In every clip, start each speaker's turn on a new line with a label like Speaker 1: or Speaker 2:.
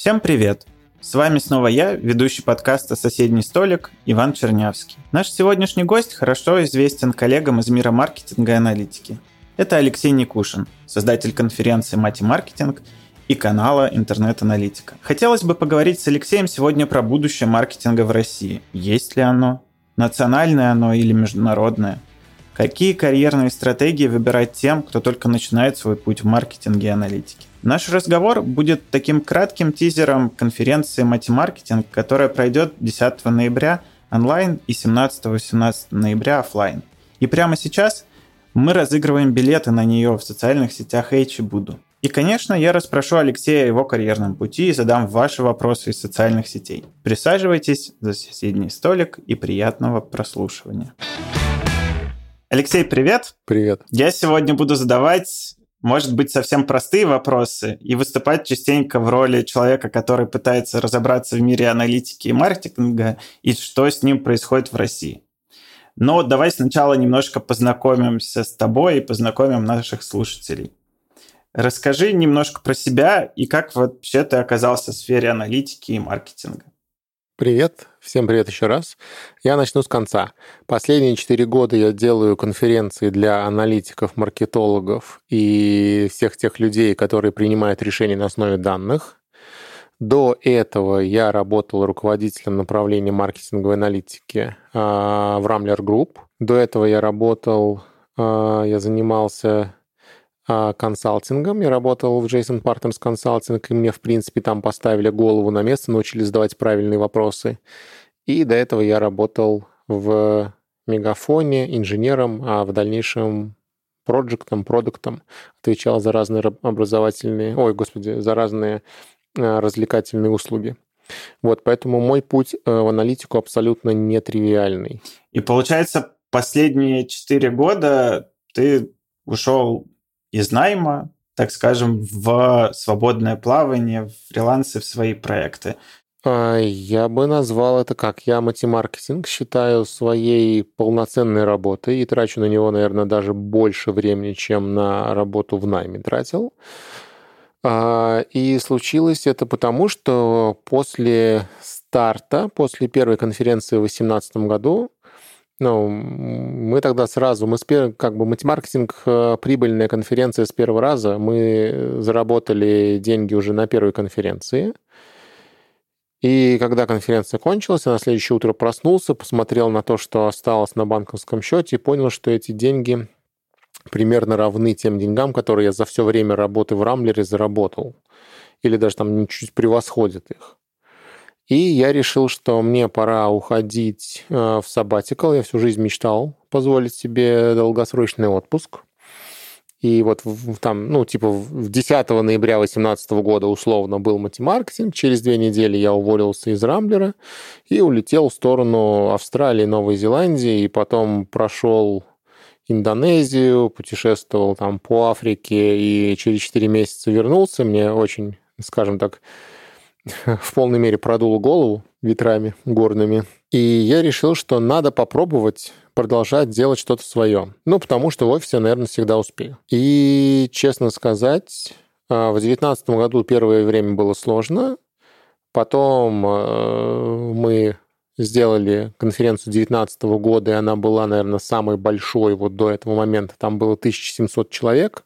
Speaker 1: Всем привет! С вами снова я, ведущий подкаста «Соседний столик» Иван Чернявский. Наш сегодняшний гость хорошо известен коллегам из мира маркетинга и аналитики. Это Алексей Никушин, создатель конференции «Мати Маркетинг» и канала «Интернет-аналитика». Хотелось бы поговорить с Алексеем сегодня про будущее маркетинга в России. Есть ли оно? Национальное оно или международное? Какие карьерные стратегии выбирать тем, кто только начинает свой путь в маркетинге и аналитике? Наш разговор будет таким кратким тизером конференции «Матемаркетинг», которая пройдет 10 ноября онлайн и 17-18 ноября офлайн. И прямо сейчас мы разыгрываем билеты на нее в социальных сетях H и Буду. И, конечно, я расспрошу Алексея о его карьерном пути и задам ваши вопросы из социальных сетей. Присаживайтесь за соседний столик и приятного прослушивания. Алексей, привет.
Speaker 2: Привет.
Speaker 1: Я сегодня буду задавать, может быть, совсем простые вопросы и выступать частенько в роли человека, который пытается разобраться в мире аналитики и маркетинга и что с ним происходит в России. Но давай сначала немножко познакомимся с тобой и познакомим наших слушателей. Расскажи немножко про себя и как вообще ты оказался в сфере аналитики и маркетинга.
Speaker 2: Привет, всем привет еще раз. Я начну с конца. Последние четыре года я делаю конференции для аналитиков, маркетологов и всех тех людей, которые принимают решения на основе данных. До этого я работал руководителем направления маркетинговой аналитики а, в Rambler Group. До этого я работал, а, я занимался консалтингом. Я работал в Jason Partners Consulting, и мне, в принципе, там поставили голову на место, научили задавать правильные вопросы. И до этого я работал в Мегафоне инженером, а в дальнейшем проектом, продуктом отвечал за разные образовательные, ой, господи, за разные а, развлекательные услуги. Вот, поэтому мой путь э, в аналитику абсолютно нетривиальный.
Speaker 1: И получается, последние четыре года ты ушел из найма, так скажем, в свободное плавание, в фрилансы, в свои проекты?
Speaker 2: А, я бы назвал это как? Я матемаркетинг считаю своей полноценной работой и трачу на него, наверное, даже больше времени, чем на работу в найме тратил. А, и случилось это потому, что после старта, после первой конференции в 2018 году, ну, мы тогда сразу, мы с как бы матемаркетинг э, прибыльная конференция с первого раза, мы заработали деньги уже на первой конференции. И когда конференция кончилась, я на следующее утро проснулся, посмотрел на то, что осталось на банковском счете, и понял, что эти деньги примерно равны тем деньгам, которые я за все время работы в Рамблере заработал. Или даже там чуть превосходят их. И я решил, что мне пора уходить э, в sabbatical. Я всю жизнь мечтал позволить себе долгосрочный отпуск. И вот там, ну, типа в 10 ноября 2018 года условно был матемаркетинг. Через две недели я уволился из Рамблера и улетел в сторону Австралии, Новой Зеландии. И потом прошел Индонезию, путешествовал там по Африке и через 4 месяца вернулся. Мне очень, скажем так, в полной мере продуло голову ветрами горными. И я решил, что надо попробовать продолжать делать что-то свое. Ну, потому что в офисе, наверное, всегда успею. И, честно сказать, а, в 2019 году первое время было сложно. Потом э, мы сделали конференцию 2019 года, и она была, наверное, самой большой вот до этого момента. Там было 1700 человек.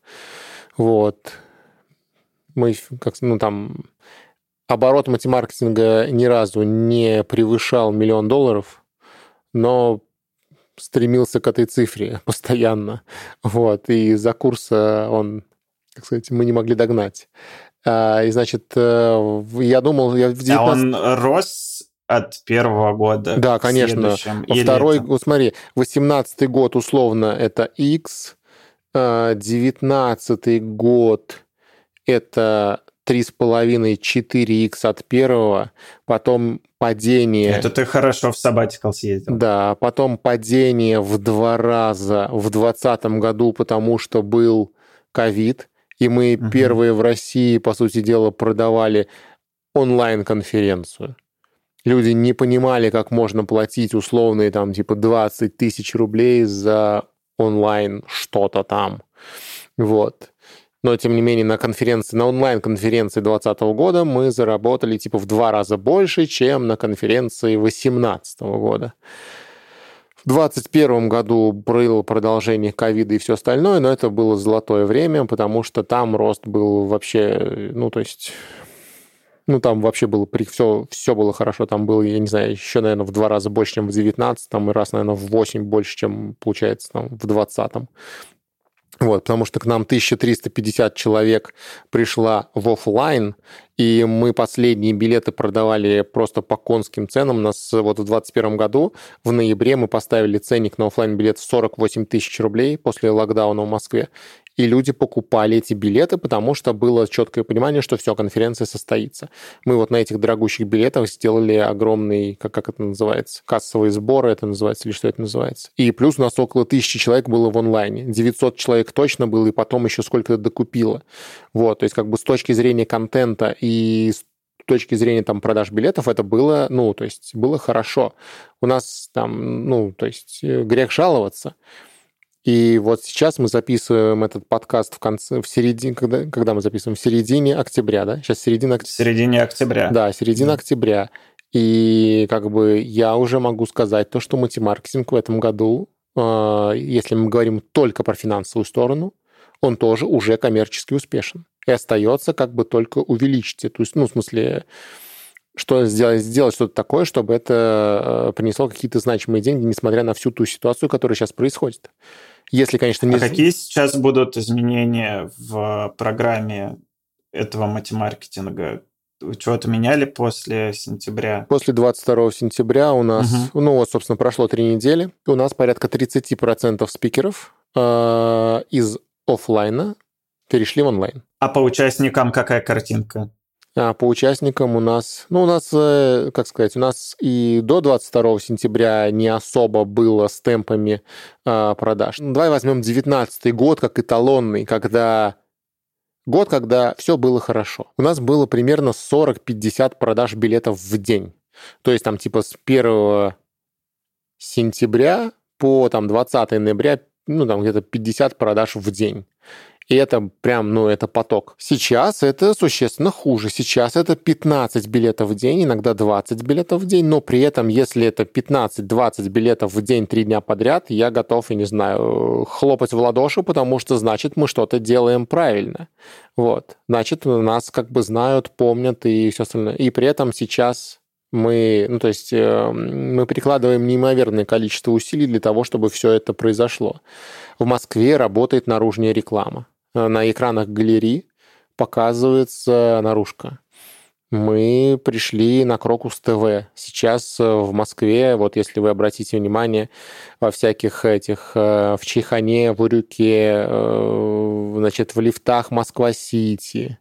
Speaker 2: Вот. Мы, как, ну, там оборот матемаркетинга ни разу не превышал миллион долларов, но стремился к этой цифре постоянно. Вот. И за курса он, как сказать, мы не могли догнать. А, и, значит, э, я думал... Я в
Speaker 1: 19... А он рос от первого года
Speaker 2: Да, конечно. Во второй, это... вот смотри, 18 год условно это X, 19 а, год это 3,5-4х от первого, потом падение...
Speaker 1: Это ты хорошо в Sabbatical съездил.
Speaker 2: Да, потом падение в два раза в 2020 году, потому что был ковид, и мы угу. первые в России, по сути дела, продавали онлайн-конференцию. Люди не понимали, как можно платить условные там типа 20 тысяч рублей за онлайн что-то там. Вот. Но тем не менее на конференции, на онлайн-конференции 2020 года мы заработали типа в два раза больше, чем на конференции 2018 года. В 2021 году было продолжение ковида и все остальное, но это было золотое время, потому что там рост был вообще, ну, то есть ну, там вообще было, все, все было хорошо. Там было, я не знаю, еще, наверное, в два раза больше, чем в 19 там и раз, наверное, в 8 больше, чем, получается, там, в 20 -м. Вот, потому что к нам 1350 человек пришла в офлайн, и мы последние билеты продавали просто по конским ценам. У нас вот в 2021 году, в ноябре, мы поставили ценник на офлайн билет в 48 тысяч рублей после локдауна в Москве и люди покупали эти билеты, потому что было четкое понимание, что все, конференция состоится. Мы вот на этих дорогущих билетах сделали огромный, как, как это называется, кассовые сборы это называется, или что это называется. И плюс у нас около тысячи человек было в онлайне. 900 человек точно было, и потом еще сколько-то докупило. Вот, то есть как бы с точки зрения контента и с точки зрения там продаж билетов это было, ну, то есть было хорошо. У нас там, ну, то есть э, грех жаловаться. И вот сейчас мы записываем этот подкаст в конце, в середине, когда, когда мы записываем? В середине октября, да? Сейчас середина октября.
Speaker 1: В середине октября.
Speaker 2: Да, середина октября. И как бы я уже могу сказать то, что мультимаркетинг в этом году, э, если мы говорим только про финансовую сторону, он тоже уже коммерчески успешен. И остается как бы только увеличить эту, ну, в смысле, что сделать, сделать что-то такое, чтобы это э, принесло какие-то значимые деньги, несмотря на всю ту ситуацию, которая сейчас происходит. Если, конечно, не...
Speaker 1: А какие сейчас будут изменения в программе этого матемаркетинга? Чего-то меняли после сентября?
Speaker 2: После 22 сентября у нас, угу. ну вот, собственно, прошло три недели. У нас порядка 30% спикеров э, из офлайна перешли в онлайн.
Speaker 1: А по участникам какая картинка?
Speaker 2: А по участникам у нас, ну, у нас, э, как сказать, у нас и до 22 сентября не особо было с темпами э, продаж. Ну, давай возьмем 19 год как эталонный, когда год, когда все было хорошо. У нас было примерно 40-50 продаж билетов в день. То есть там типа с 1 сентября по там 20 ноября, ну там где-то 50 продаж в день. И это прям, ну, это поток. Сейчас это существенно хуже. Сейчас это 15 билетов в день, иногда 20 билетов в день, но при этом, если это 15-20 билетов в день три дня подряд, я готов, я не знаю, хлопать в ладоши, потому что значит мы что-то делаем правильно. Вот. Значит, нас как бы знают, помнят и все остальное. И при этом сейчас мы, ну, то есть э, мы прикладываем неимоверное количество усилий для того, чтобы все это произошло. В Москве работает наружная реклама. Э, на экранах галерей показывается наружка. Мы пришли на Крокус ТВ. Сейчас э, в Москве, вот если вы обратите внимание, во всяких этих, э, в Чайхане, в Урюке, значит, в лифтах Москва-Сити,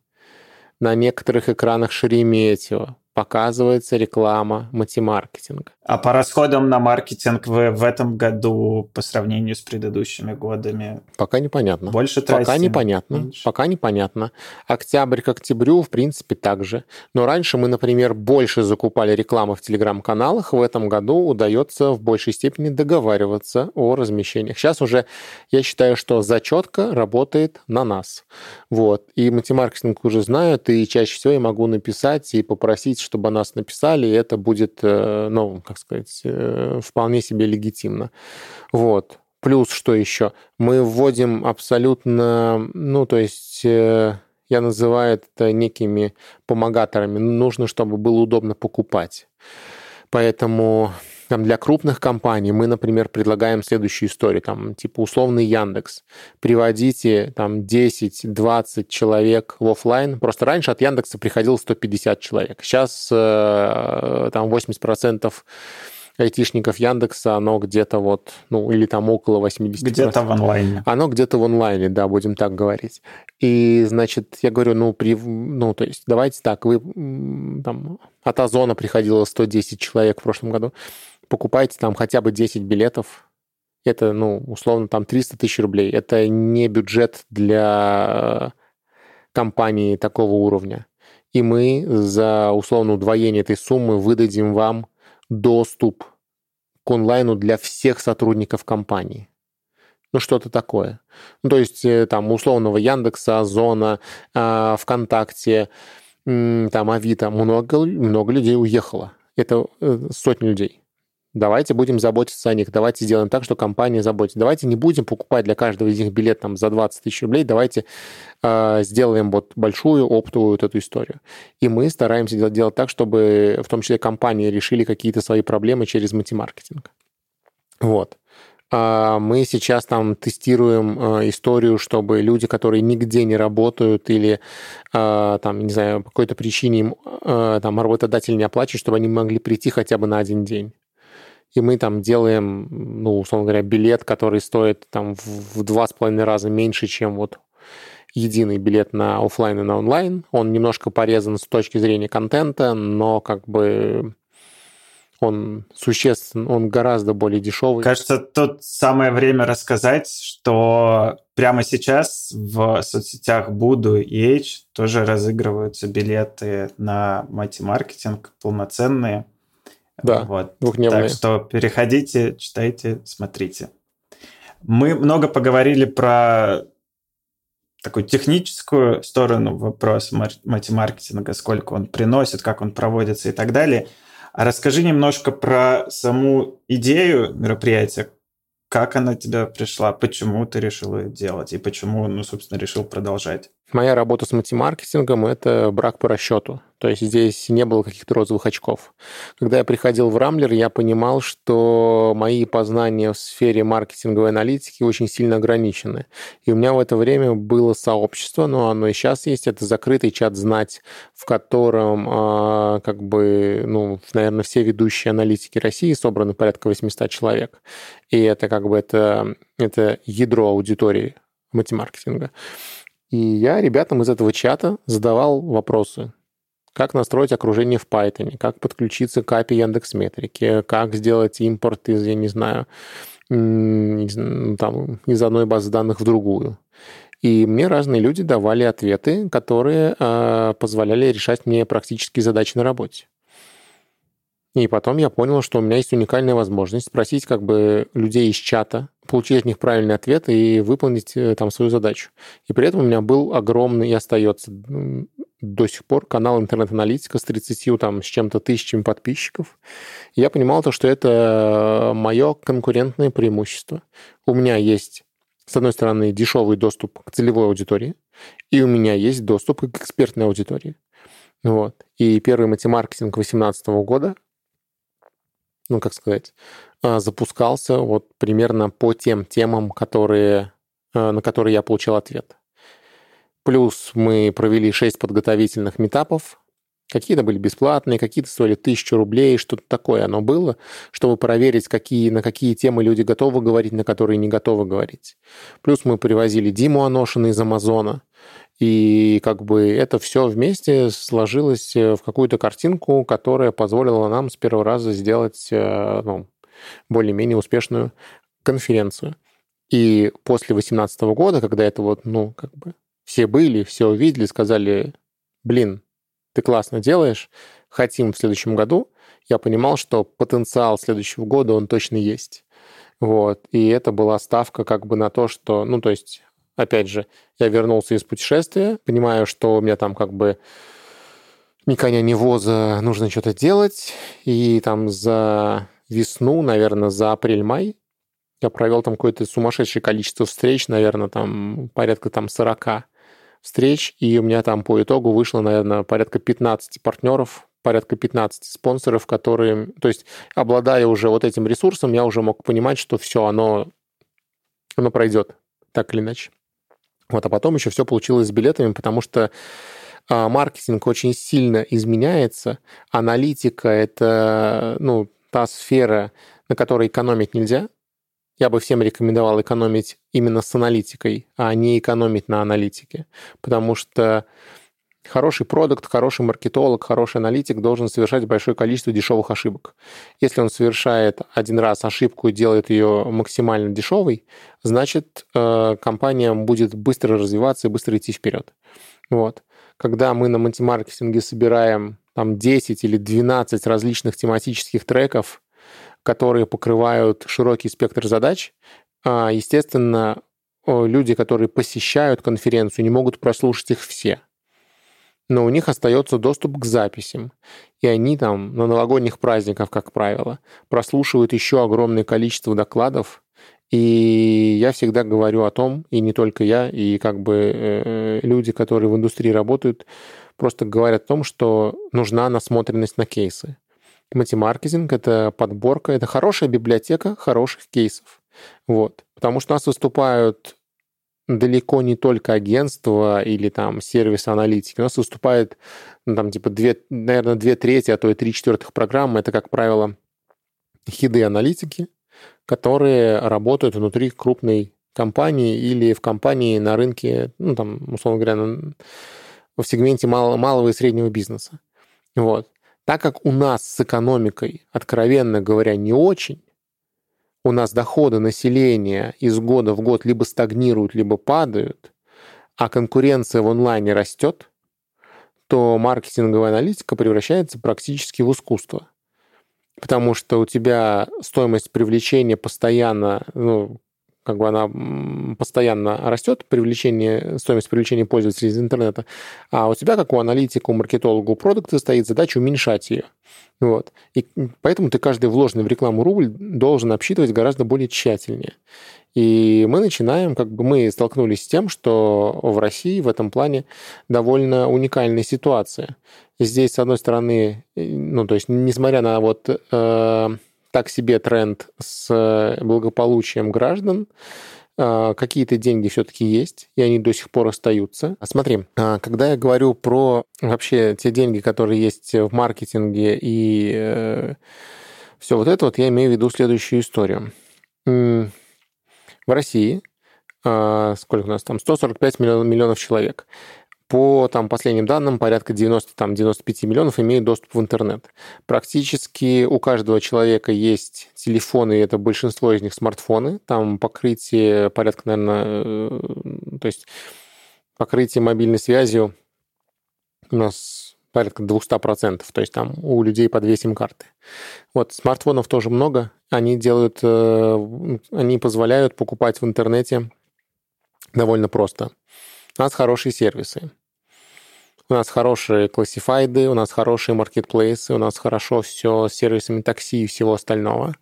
Speaker 2: на некоторых экранах Шереметьево, показывается реклама матемаркетинга.
Speaker 1: А по расходам на маркетинг вы в этом году по сравнению с предыдущими годами?
Speaker 2: Пока непонятно.
Speaker 1: Больше тратите?
Speaker 2: Пока непонятно. Меньше? Пока непонятно. Октябрь к октябрю, в принципе, так же. Но раньше мы, например, больше закупали рекламу в телеграм-каналах. В этом году удается в большей степени договариваться о размещениях. Сейчас уже я считаю, что зачетка работает на нас. Вот. И матемаркетинг уже знают, и чаще всего я могу написать и попросить чтобы нас написали, и это будет, э, ну, как сказать, э, вполне себе легитимно. Вот. Плюс что еще? Мы вводим абсолютно, ну, то есть э, я называю это некими помогаторами. Нужно, чтобы было удобно покупать. Поэтому там, для крупных компаний мы, например, предлагаем следующую историю. Там, типа условный Яндекс. Приводите там 10-20 человек в офлайн. Просто раньше от Яндекса приходило 150 человек. Сейчас э, там 80% айтишников Яндекса, оно где-то вот, ну, или там около 80%.
Speaker 1: Где-то в онлайне.
Speaker 2: Оно где-то в онлайне, да, будем так говорить. И, значит, я говорю, ну, при, ну, то есть, давайте так, вы там от Озона приходило 110 человек в прошлом году, покупайте там хотя бы 10 билетов, это, ну, условно, там 300 тысяч рублей. Это не бюджет для компании такого уровня. И мы за условно удвоение этой суммы выдадим вам доступ к онлайну для всех сотрудников компании. Ну, что-то такое. Ну, то есть э, там условного Яндекса, Озона, э, ВКонтакте, э, там Авито, много, много людей уехало. Это э, сотни людей. Давайте будем заботиться о них. Давайте сделаем так, что компания заботится. Давайте не будем покупать для каждого из них билет там, за 20 тысяч рублей. Давайте э, сделаем вот большую оптовую вот эту историю. И мы стараемся делать, делать так, чтобы в том числе компании решили какие-то свои проблемы через мультимаркетинг. Вот. А мы сейчас там тестируем э, историю, чтобы люди, которые нигде не работают или там, не знаю, по какой-то причине им там работодатель не оплачивает, чтобы они могли прийти хотя бы на один день и мы там делаем, ну, условно говоря, билет, который стоит там в два с половиной раза меньше, чем вот единый билет на офлайн и на онлайн. Он немножко порезан с точки зрения контента, но как бы он существен, он гораздо более дешевый.
Speaker 1: Кажется, тут самое время рассказать, что прямо сейчас в соцсетях Буду и H тоже разыгрываются билеты на мультимаркетинг полноценные.
Speaker 2: Да,
Speaker 1: вот. двухдневные. Так что переходите, читайте, смотрите. Мы много поговорили про такую техническую сторону вопроса мультимаркетинга, сколько он приносит, как он проводится и так далее. А расскажи немножко про саму идею мероприятия, как она тебе пришла, почему ты решил ее делать и почему, ну, собственно, решил продолжать.
Speaker 2: Моя работа с мультимаркетингом – это брак по расчету. То есть здесь не было каких-то розовых очков. Когда я приходил в Рамблер, я понимал, что мои познания в сфере маркетинговой аналитики очень сильно ограничены. И у меня в это время было сообщество, но оно и сейчас есть. Это закрытый чат «Знать», в котором а, как бы, ну, наверное, все ведущие аналитики России собраны порядка 800 человек. И это как бы это, это ядро аудитории мультимаркетинга. И я ребятам из этого чата задавал вопросы. Как настроить окружение в Python, как подключиться к API Яндекс.Метрики, как сделать импорт из, я не знаю, там, из одной базы данных в другую. И мне разные люди давали ответы, которые э, позволяли решать мне практические задачи на работе. И потом я понял, что у меня есть уникальная возможность спросить как бы людей из чата, получить от них правильный ответ и выполнить э, там свою задачу. И при этом у меня был огромный и остается до сих пор канал интернет-аналитика с 30 там, с чем-то тысячами подписчиков. И я понимал то, что это мое конкурентное преимущество. У меня есть, с одной стороны, дешевый доступ к целевой аудитории, и у меня есть доступ к экспертной аудитории. Вот. И первый матемаркетинг 2018 года ну, как сказать, а, запускался вот примерно по тем темам, которые, а, на которые я получил ответ. Плюс мы провели 6 подготовительных метапов. Какие-то были бесплатные, какие-то стоили тысячу рублей, что-то такое оно было, чтобы проверить, какие, на какие темы люди готовы говорить, на которые не готовы говорить. Плюс мы привозили Диму Аношина из Амазона, и как бы это все вместе сложилось э, в какую-то картинку, которая позволила нам с первого раза сделать э, ну, более-менее успешную конференцию. И после 2018 года, когда это вот, ну, как бы все были, все увидели, сказали, блин, ты классно делаешь, хотим в следующем году, я понимал, что потенциал следующего года, он точно есть. Вот. И это была ставка как бы на то, что, ну, то есть Опять же, я вернулся из путешествия, понимаю, что у меня там как бы ни коня, ни воза, нужно что-то делать. И там за весну, наверное, за апрель-май я провел там какое-то сумасшедшее количество встреч, наверное, там порядка там 40 встреч, и у меня там по итогу вышло, наверное, порядка 15 партнеров, порядка 15 спонсоров, которые... То есть, обладая уже вот этим ресурсом, я уже мог понимать, что все, оно, оно пройдет, так или иначе. Вот, а потом еще все получилось с билетами, потому что а, маркетинг очень сильно изменяется. Аналитика — это ну, та сфера, на которой экономить нельзя. Я бы всем рекомендовал экономить именно с аналитикой, а не экономить на аналитике. Потому что Хороший продукт, хороший маркетолог, хороший аналитик должен совершать большое количество дешевых ошибок. Если он совершает один раз ошибку и делает ее максимально дешевой, значит, э, компания будет быстро развиваться и быстро идти вперед. Вот. Когда мы на мультимаркетинге собираем там 10 или 12 различных тематических треков, которые покрывают широкий спектр задач, а, естественно, люди, которые посещают конференцию, не могут прослушать их все. Но у них остается доступ к записям. И они там на новогодних праздниках, как правило, прослушивают еще огромное количество докладов. И я всегда говорю о том, и не только я, и как бы э, люди, которые в индустрии работают, просто говорят о том, что нужна насмотренность на кейсы. Матемаркетинг — это подборка, это хорошая библиотека хороших кейсов. Вот. Потому что у нас выступают далеко не только агентства или там сервис аналитики. У нас выступает ну, там типа две, наверное, две трети, а то и три четвертых программы. Это, как правило, хиды аналитики, которые работают внутри крупной компании или в компании на рынке, ну там, условно говоря, в сегменте малого, малого и среднего бизнеса. Вот. Так как у нас с экономикой, откровенно говоря, не очень, у нас доходы населения из года в год либо стагнируют, либо падают, а конкуренция в онлайне растет, то маркетинговая аналитика превращается практически в искусство. Потому что у тебя стоимость привлечения постоянно, ну, как бы она постоянно растет, привлечение, стоимость привлечения пользователей из интернета, а у тебя, как у аналитика, у маркетолога, у продукта стоит задача уменьшать ее. Вот. И поэтому ты каждый вложенный в рекламу рубль должен обсчитывать гораздо более тщательнее. И мы начинаем, как бы мы столкнулись с тем, что в России в этом плане довольно уникальная ситуация. Здесь, с одной стороны, ну, то есть, несмотря на вот э, так себе тренд с благополучием граждан, э, какие-то деньги все-таки есть, и они до сих пор остаются. А смотри, э, когда я говорю про вообще те деньги, которые есть в маркетинге и э, все вот это, вот я имею в виду следующую историю в России, а, сколько у нас там, 145 миллионов, миллионов человек. По там, последним данным, порядка 90-95 миллионов имеют доступ в интернет. Практически у каждого человека есть телефоны, и это большинство из них смартфоны. Там покрытие порядка, наверное, э, то есть покрытие мобильной связью у нас порядка 200%, то есть там у людей по две сим-карты. Вот, смартфонов тоже много, они делают, э, они позволяют покупать в интернете довольно просто. У нас хорошие сервисы. У нас хорошие классифайды, у нас хорошие маркетплейсы, у нас хорошо все с сервисами такси и всего остального.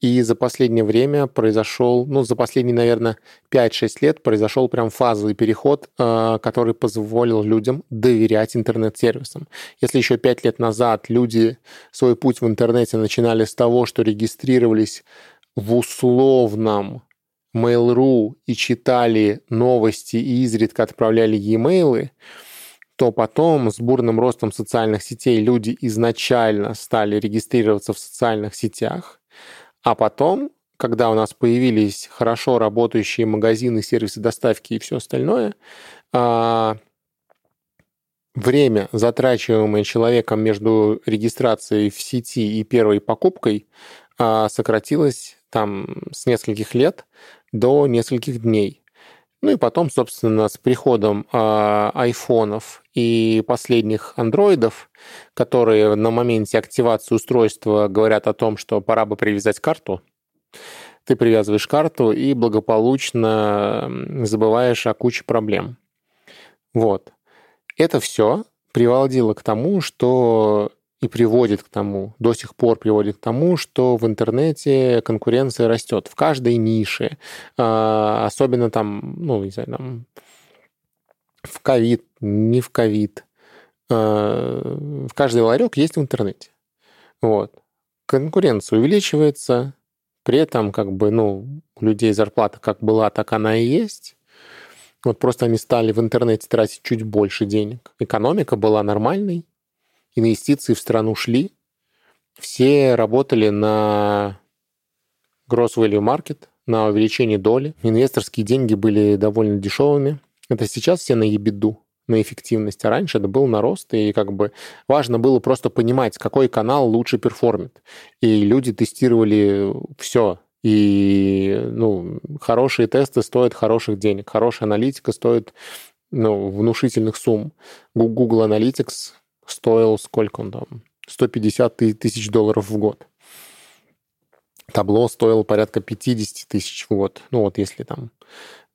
Speaker 2: И за последнее время произошел, ну, за последние, наверное, 5-6 лет произошел прям фазовый переход, э, который позволил людям доверять интернет-сервисам. Если еще 5 лет назад люди свой путь в интернете начинали с того, что регистрировались в условном Mail.ru и читали новости и изредка отправляли e-mail, то потом с бурным ростом социальных сетей люди изначально стали регистрироваться в социальных сетях, а потом, когда у нас появились хорошо работающие магазины, сервисы доставки и все остальное, а, время, затрачиваемое человеком между регистрацией в сети и первой покупкой, а, сократилось там с нескольких лет до нескольких дней. Ну и потом, собственно, с приходом э, айфонов и последних андроидов, которые на моменте активации устройства говорят о том, что пора бы привязать карту, ты привязываешь карту и благополучно забываешь о куче проблем. Вот. Это все приводило к тому, что и приводит к тому, до сих пор приводит к тому, что в интернете конкуренция растет в каждой нише, а, особенно там, ну, не знаю, там, в ковид, не в ковид, а, в каждый ларек есть в интернете. Вот. Конкуренция увеличивается, при этом как бы, ну, у людей зарплата как была, так она и есть. Вот просто они стали в интернете тратить чуть больше денег. Экономика была нормальной, инвестиции в страну шли, все работали на gross value market, на увеличение доли. Инвесторские деньги были довольно дешевыми. Это сейчас все на ебеду, на эффективность. А раньше это был на рост, и как бы важно было просто понимать, какой канал лучше перформит. И люди тестировали все. И ну, хорошие тесты стоят хороших денег, хорошая аналитика стоит ну, внушительных сумм. Google Analytics стоил сколько он там? 150 тысяч долларов в год. табло стоило порядка 50 тысяч в год. Ну вот если там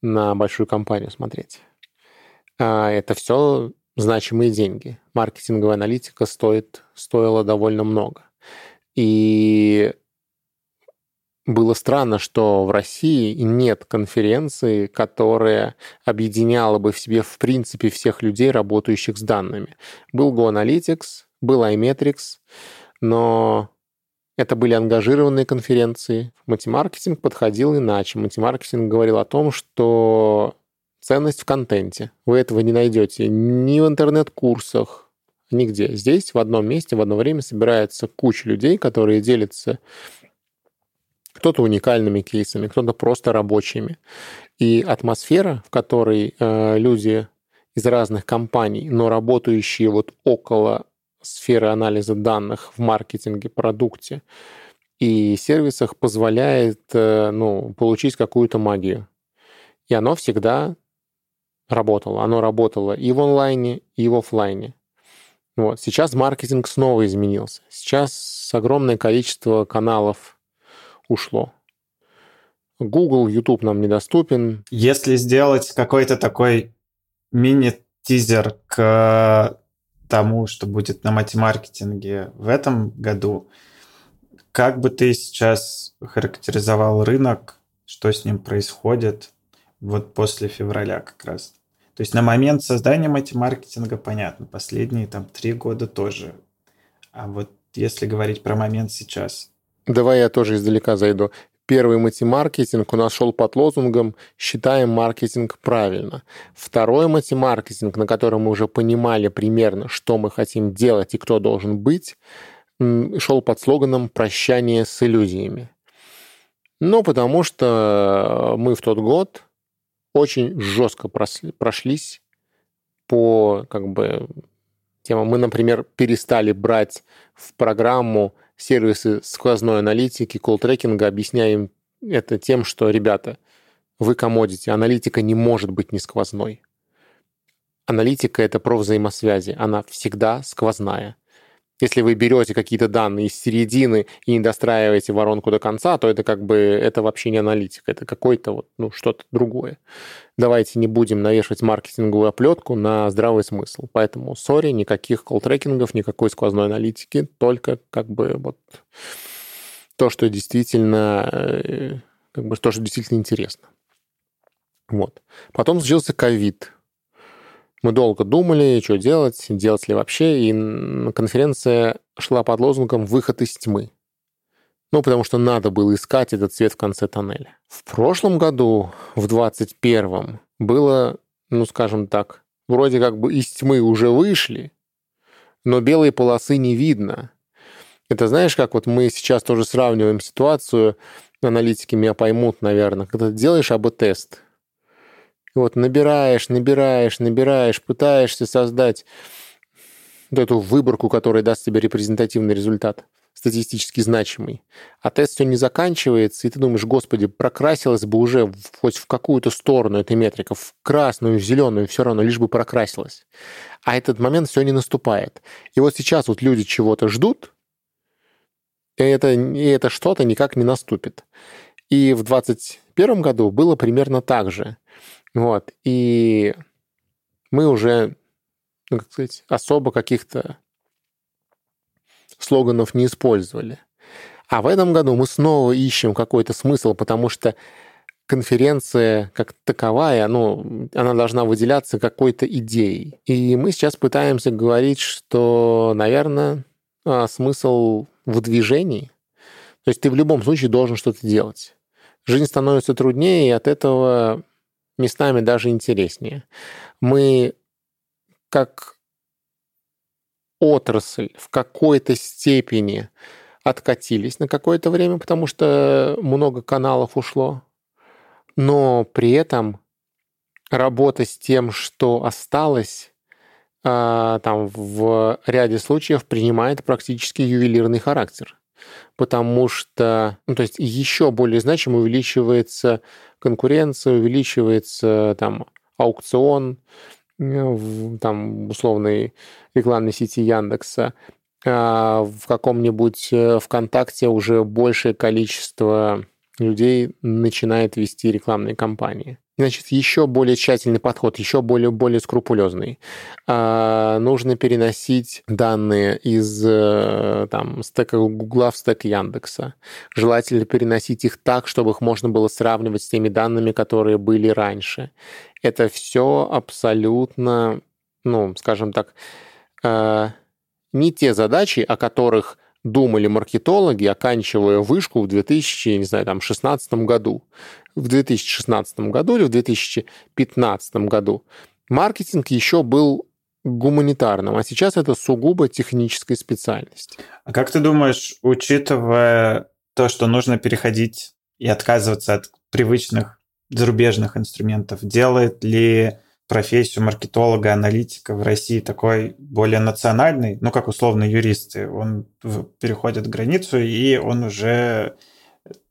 Speaker 2: на большую компанию смотреть. А это все значимые деньги. Маркетинговая аналитика стоит, стоила довольно много. И было странно, что в России нет конференции, которая объединяла бы в себе в принципе всех людей, работающих с данными. Был GoAnalytics, был iMetrics, но это были ангажированные конференции. Матемаркетинг подходил иначе. Матемаркетинг говорил о том, что ценность в контенте. Вы этого не найдете ни в интернет-курсах, нигде. Здесь в одном месте в одно время собирается куча людей, которые делятся кто-то уникальными кейсами, кто-то просто рабочими. И атмосфера, в которой э, люди из разных компаний, но работающие вот около сферы анализа данных в маркетинге, продукте и сервисах, позволяет э, ну, получить какую-то магию. И оно всегда работало. Оно работало и в онлайне, и в офлайне. Вот. Сейчас маркетинг снова изменился. Сейчас огромное количество каналов ушло. Google, YouTube нам недоступен.
Speaker 1: Если сделать какой-то такой мини-тизер к тому, что будет на матемаркетинге в этом году, как бы ты сейчас характеризовал рынок, что с ним происходит вот после февраля как раз? То есть на момент создания матемаркетинга понятно, последние там три года тоже. А вот если говорить про момент сейчас,
Speaker 2: Давай я тоже издалека зайду. Первый матемаркетинг у нас шел под лозунгом «Считаем маркетинг правильно». Второй матемаркетинг, на котором мы уже понимали примерно, что мы хотим делать и кто должен быть, шел под слоганом «Прощание с иллюзиями». Ну, потому что мы в тот год очень жестко прошлись по как бы темам. Мы, например, перестали брать в программу сервисы сквозной аналитики, колл-трекинга, объясняем это тем, что, ребята, вы комодите, аналитика не может быть не сквозной. Аналитика — это про взаимосвязи, она всегда сквозная. Если вы берете какие-то данные из середины и не достраиваете воронку до конца, то это как бы это вообще не аналитика, это какое-то вот, ну, что-то другое. Давайте не будем навешивать маркетинговую оплетку на здравый смысл. Поэтому, сори, никаких колл-трекингов, никакой сквозной аналитики, только как бы вот то, что действительно, э, как бы то, что действительно интересно. Вот. Потом случился ковид. Мы долго думали, что делать, делать ли вообще, и конференция шла под лозунгом «Выход из тьмы». Ну, потому что надо было искать этот свет в конце тоннеля. В прошлом году, в 21-м, было, ну, скажем так, вроде как бы из тьмы уже вышли, но белой полосы не видно. Это знаешь, как вот мы сейчас тоже сравниваем ситуацию, аналитики меня поймут, наверное, когда ты делаешь АБ-тест, вот набираешь, набираешь, набираешь, пытаешься создать вот эту выборку, которая даст тебе репрезентативный результат, статистически значимый. А тест все не заканчивается, и ты думаешь, господи, прокрасилась бы уже хоть в какую-то сторону эта метрика, в красную, в зеленую, все равно, лишь бы прокрасилась. А этот момент все не наступает. И вот сейчас вот люди чего-то ждут, и это, и это что-то никак не наступит. И в 2021 году было примерно так же. Вот. И мы уже, ну, как сказать, особо каких-то слоганов не использовали. А в этом году мы снова ищем какой-то смысл, потому что конференция как таковая, ну, она должна выделяться какой-то идеей. И мы сейчас пытаемся говорить, что, наверное, а, смысл в движении. То есть ты в любом случае должен что-то делать. Жизнь становится труднее, и от этого местами даже интереснее. Мы как отрасль в какой-то степени откатились на какое-то время, потому что много каналов ушло. Но при этом работа с тем, что осталось, а, там в ряде случаев принимает практически ювелирный характер потому что, ну, то есть еще более значимо увеличивается конкуренция, увеличивается там аукцион, э, в, там, условной рекламной сети Яндекса, а в каком-нибудь э, ВКонтакте уже большее количество людей начинает вести рекламные кампании. Значит, еще более тщательный подход, еще более, более скрупулезный. А, нужно переносить данные из э, там, стека Гугла в стек Яндекса. Желательно переносить их так, чтобы их можно было сравнивать с теми данными, которые были раньше. Это все абсолютно, ну, скажем так, э, не те задачи, о которых думали маркетологи, оканчивая вышку в 2016 году. В 2016 году или в 2015 году маркетинг еще был гуманитарным, а сейчас это сугубо техническая специальность.
Speaker 1: А как ты думаешь, учитывая то, что нужно переходить и отказываться от привычных зарубежных инструментов, делает ли профессию маркетолога, аналитика в России такой более национальный, ну, как условно юристы. Он переходит границу, и он уже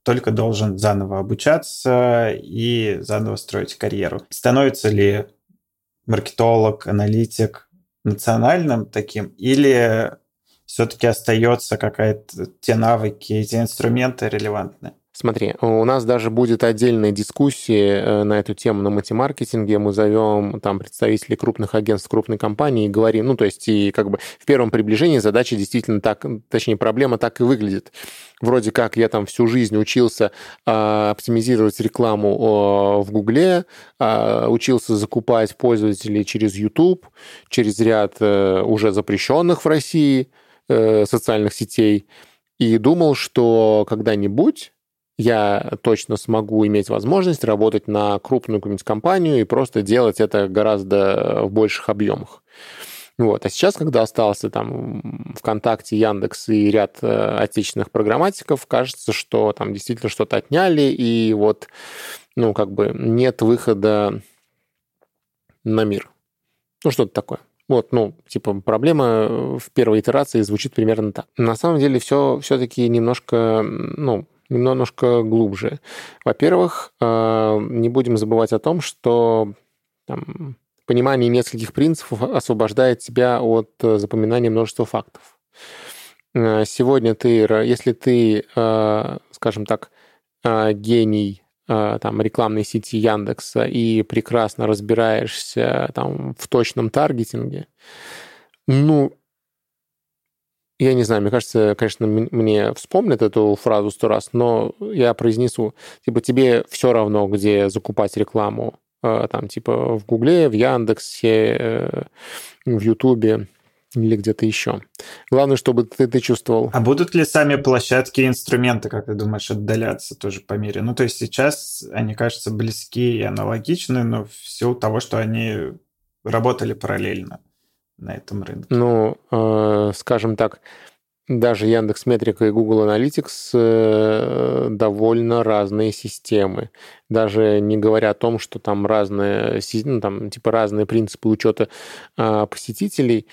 Speaker 1: только должен заново обучаться и заново строить карьеру. Становится ли маркетолог, аналитик национальным таким, или все-таки остается какая-то те навыки, эти инструменты релевантны?
Speaker 2: Смотри, у нас даже будет отдельная дискуссия э, на эту тему на матемаркетинге. Мы зовем там представителей крупных агентств, крупной компании и говорим, ну, то есть и как бы в первом приближении задача действительно так, точнее, проблема так и выглядит. Вроде как я там всю жизнь учился э, оптимизировать рекламу э, в Гугле, э, учился закупать пользователей через YouTube, через ряд э, уже запрещенных в России э, социальных сетей, и думал, что когда-нибудь я точно смогу иметь возможность работать на крупную какую-нибудь компанию и просто делать это гораздо в больших объемах. Вот. А сейчас, когда остался там ВКонтакте, Яндекс и ряд э, отечественных программатиков, кажется, что там действительно что-то отняли, и вот, ну, как бы нет выхода на мир. Ну, что-то такое. Вот, ну, типа, проблема в первой итерации звучит примерно так. На самом деле все все-таки немножко, ну, немножко глубже. Во-первых, э, не будем забывать о том, что там, понимание нескольких принципов освобождает тебя от э, запоминания множества фактов. Э, сегодня ты, если ты, скажем так, гений там, рекламной сети Яндекса и прекрасно разбираешься там, в точном таргетинге, ну, я не знаю, мне кажется, конечно, мне вспомнят эту фразу сто раз, но я произнесу, типа, тебе все равно, где закупать рекламу, э, там, типа, в Гугле, в Яндексе, э, в Ютубе или где-то еще. Главное, чтобы ты, ты чувствовал.
Speaker 1: А будут ли сами площадки и инструменты, как ты думаешь, отдаляться тоже по мере? Ну, то есть сейчас они кажутся близки и аналогичны, но в силу того, что они работали параллельно на этом рынке?
Speaker 2: Ну, э, скажем так, даже Яндекс Метрика и Google Analytics э, довольно разные системы. Даже не говоря о том, что там разные, ну, там, типа разные принципы учета э, посетителей,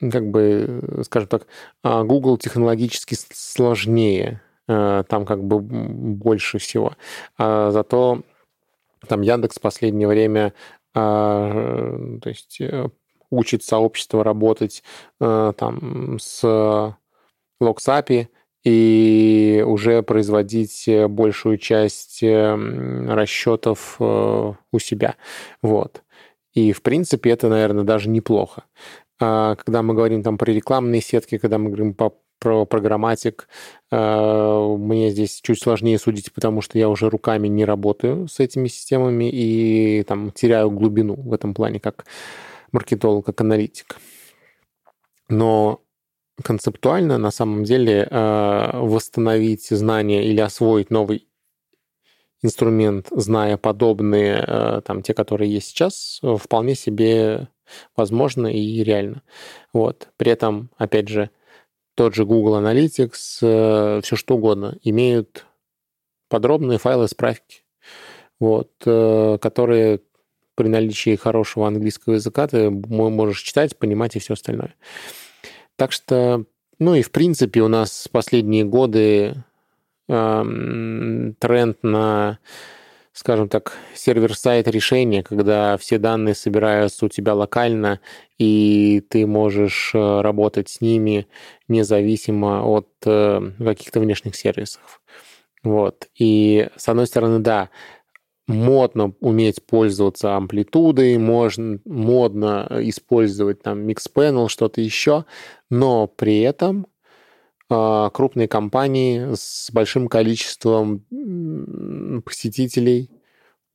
Speaker 2: как бы, скажем так, а Google технологически сложнее, э, там как бы больше всего. А зато там Яндекс в последнее время а, то есть э, учит сообщество работать э, там с LogsAPI и уже производить большую часть э, расчетов э, у себя. Вот. И, в принципе, это, наверное, даже неплохо. А когда мы говорим там про рекламные сетки, когда мы говорим по про программатик. Мне здесь чуть сложнее судить, потому что я уже руками не работаю с этими системами и там теряю глубину в этом плане, как маркетолог, как аналитик. Но концептуально на самом деле э, восстановить знания или освоить новый инструмент, зная подобные, э, там, те, которые есть сейчас, вполне себе возможно и реально. Вот. При этом, опять же, тот же Google Analytics, э, все что угодно, имеют подробные файлы справки, вот, которые при наличии хорошего английского языка ты можешь читать, понимать и все остальное. Так что, ну и в принципе у нас последние годы эм, тренд на скажем так, сервер-сайт решения, когда все данные собираются у тебя локально, и ты можешь э, работать с ними независимо от э, каких-то внешних сервисов. Вот. И, с одной стороны, да, модно уметь пользоваться амплитудой, можно, модно использовать там Mixpanel, что-то еще, но при этом э, крупные компании с большим количеством посетителей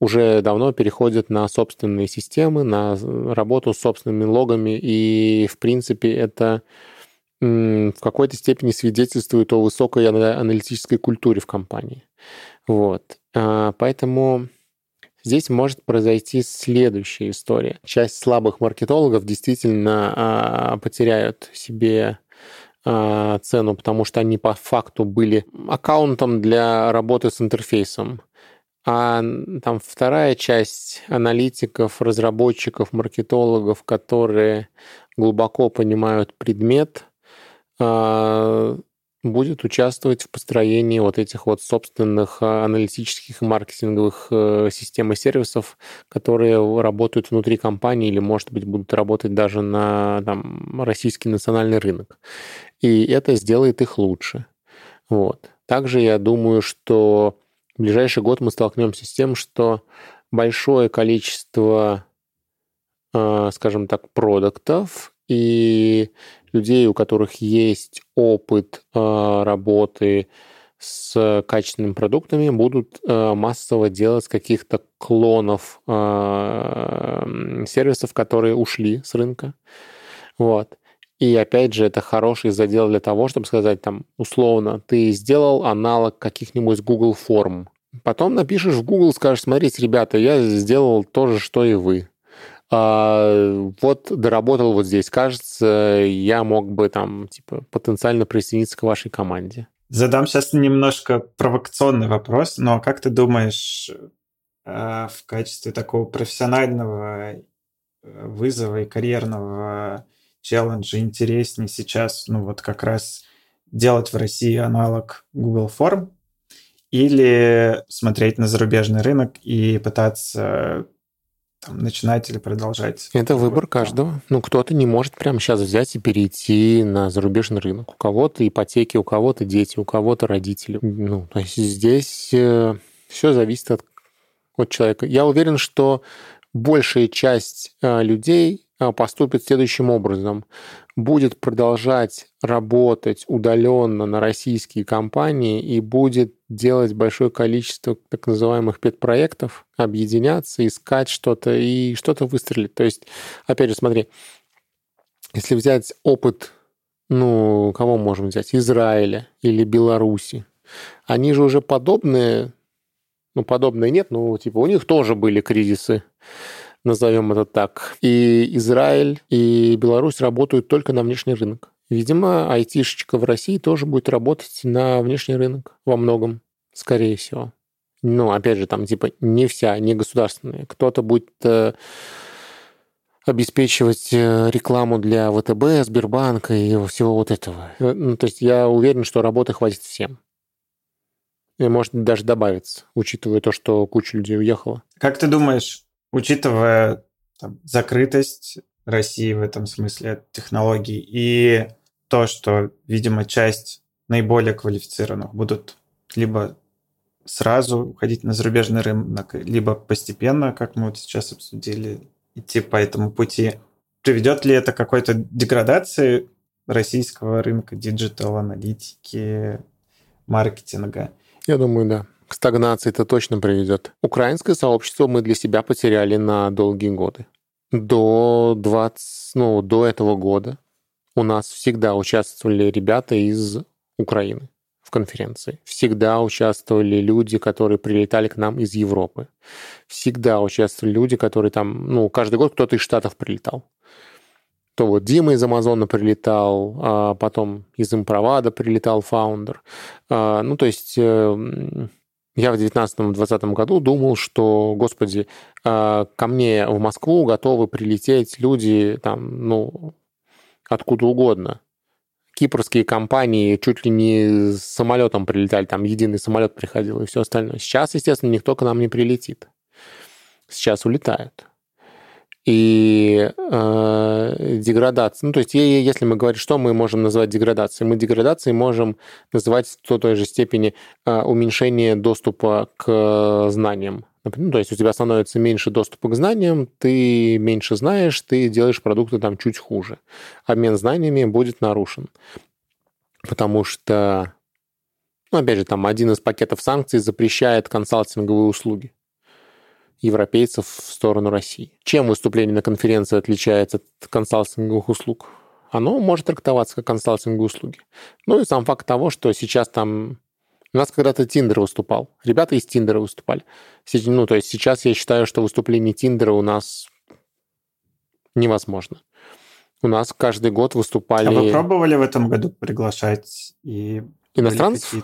Speaker 2: уже давно переходят на собственные системы, на работу с собственными логами, и, в принципе, это в какой-то степени свидетельствует о высокой аналитической культуре в компании. Вот. А, поэтому здесь может произойти следующая история. Часть слабых маркетологов действительно а, потеряют себе а, цену, потому что они по факту были аккаунтом для работы с интерфейсом. А там вторая часть аналитиков, разработчиков, маркетологов, которые глубоко понимают предмет, а, будет участвовать в построении вот этих вот собственных а, аналитических и маркетинговых э, систем и сервисов, которые работают внутри компании или, может быть, будут работать даже на там, российский национальный рынок. И это сделает их лучше. Вот. Также я думаю, что в ближайший год мы столкнемся с тем, что большое количество, а, скажем так, продуктов и людей, у которых есть опыт а, работы с качественными продуктами, будут а, массово делать каких-то клонов сервисов, которые ушли с рынка. Вот. И опять же, это хороший задел для того, чтобы сказать там, условно, ты сделал аналог каких-нибудь Google форм. Потом напишешь в Google, скажешь, смотрите, ребята, я сделал то же, что и вы. А, вот доработал вот здесь. Кажется, я мог бы там, типа, потенциально присоединиться к вашей команде.
Speaker 1: Задам сейчас немножко провокационный вопрос, но как ты думаешь, э, в качестве такого профессионального э, вызова и карьерного челленджа интереснее сейчас, ну вот как раз делать в России аналог Google Form или смотреть на зарубежный рынок и пытаться там, начинать или продолжать.
Speaker 2: Это выбор каждого. Ну, кто-то не может прямо сейчас взять и перейти на зарубежный рынок. У кого-то ипотеки, у кого-то дети, у кого-то родители. Ну, то есть здесь э, все зависит от, от человека. Я уверен, что большая часть э, людей поступит следующим образом. Будет продолжать работать удаленно на российские компании и будет делать большое количество так называемых педпроектов, объединяться, искать что-то и что-то выстрелить. То есть, опять же, смотри, если взять опыт, ну, кого можем взять? Израиля или Беларуси. Они же уже подобные, ну, подобные нет, но типа у них тоже были кризисы назовем это так. И Израиль, и Беларусь работают только на внешний рынок. Видимо, айтишечка в России тоже будет работать на внешний рынок во многом, скорее всего. Ну, опять же, там типа не вся, не государственная. Кто-то будет э, обеспечивать э, рекламу для ВТБ, Сбербанка и всего вот этого. Э, ну, то есть я уверен, что работы хватит всем. И может даже добавиться, учитывая то, что куча людей уехала.
Speaker 1: Как ты думаешь, учитывая там, закрытость России в этом смысле от технологий и то, что, видимо, часть наиболее квалифицированных будут либо сразу уходить на зарубежный рынок, либо постепенно, как мы вот сейчас обсудили, идти по этому пути. Приведет ли это к какой-то деградации российского рынка диджитал-аналитики, маркетинга?
Speaker 2: Я думаю, да стагнации это точно приведет. Украинское сообщество мы для себя потеряли на долгие годы. До 20, ну, до этого года у нас всегда участвовали ребята из Украины в конференции. Всегда участвовали люди, которые прилетали к нам из Европы. Всегда участвовали люди, которые там, ну, каждый год кто-то из Штатов прилетал. То вот Дима из Амазона прилетал, а потом из Импровада прилетал фаундер. А, ну, то есть эм, я в 19-20 году думал, что, господи, а, ко мне в Москву готовы прилететь люди там, ну, откуда угодно. кипрские компании чуть ли не с самолетом прилетали, там единый самолет приходил и все остальное. Сейчас, естественно, никто к нам не прилетит. Сейчас улетают. И э, деградация. Ну, то есть, если мы говорим, что мы можем назвать деградацией, мы деградацией можем называть в той же степени э, уменьшение доступа к знаниям. Ну, то есть у тебя становится меньше доступа к знаниям, ты меньше знаешь, ты делаешь продукты там чуть хуже. Обмен знаниями будет нарушен. Потому что, ну, опять же, там один из пакетов санкций запрещает консалтинговые услуги европейцев в сторону России. Чем выступление на конференции отличается от консалтинговых услуг? Оно может трактоваться как консалтинговые услуги. Ну и сам факт того, что сейчас там у нас когда-то Тиндер выступал. Ребята из Тиндера выступали. Ну, то есть сейчас я считаю, что выступление Тиндера у нас невозможно. У нас каждый год выступали... А
Speaker 1: вы пробовали в этом году приглашать и...
Speaker 2: Иностранцев?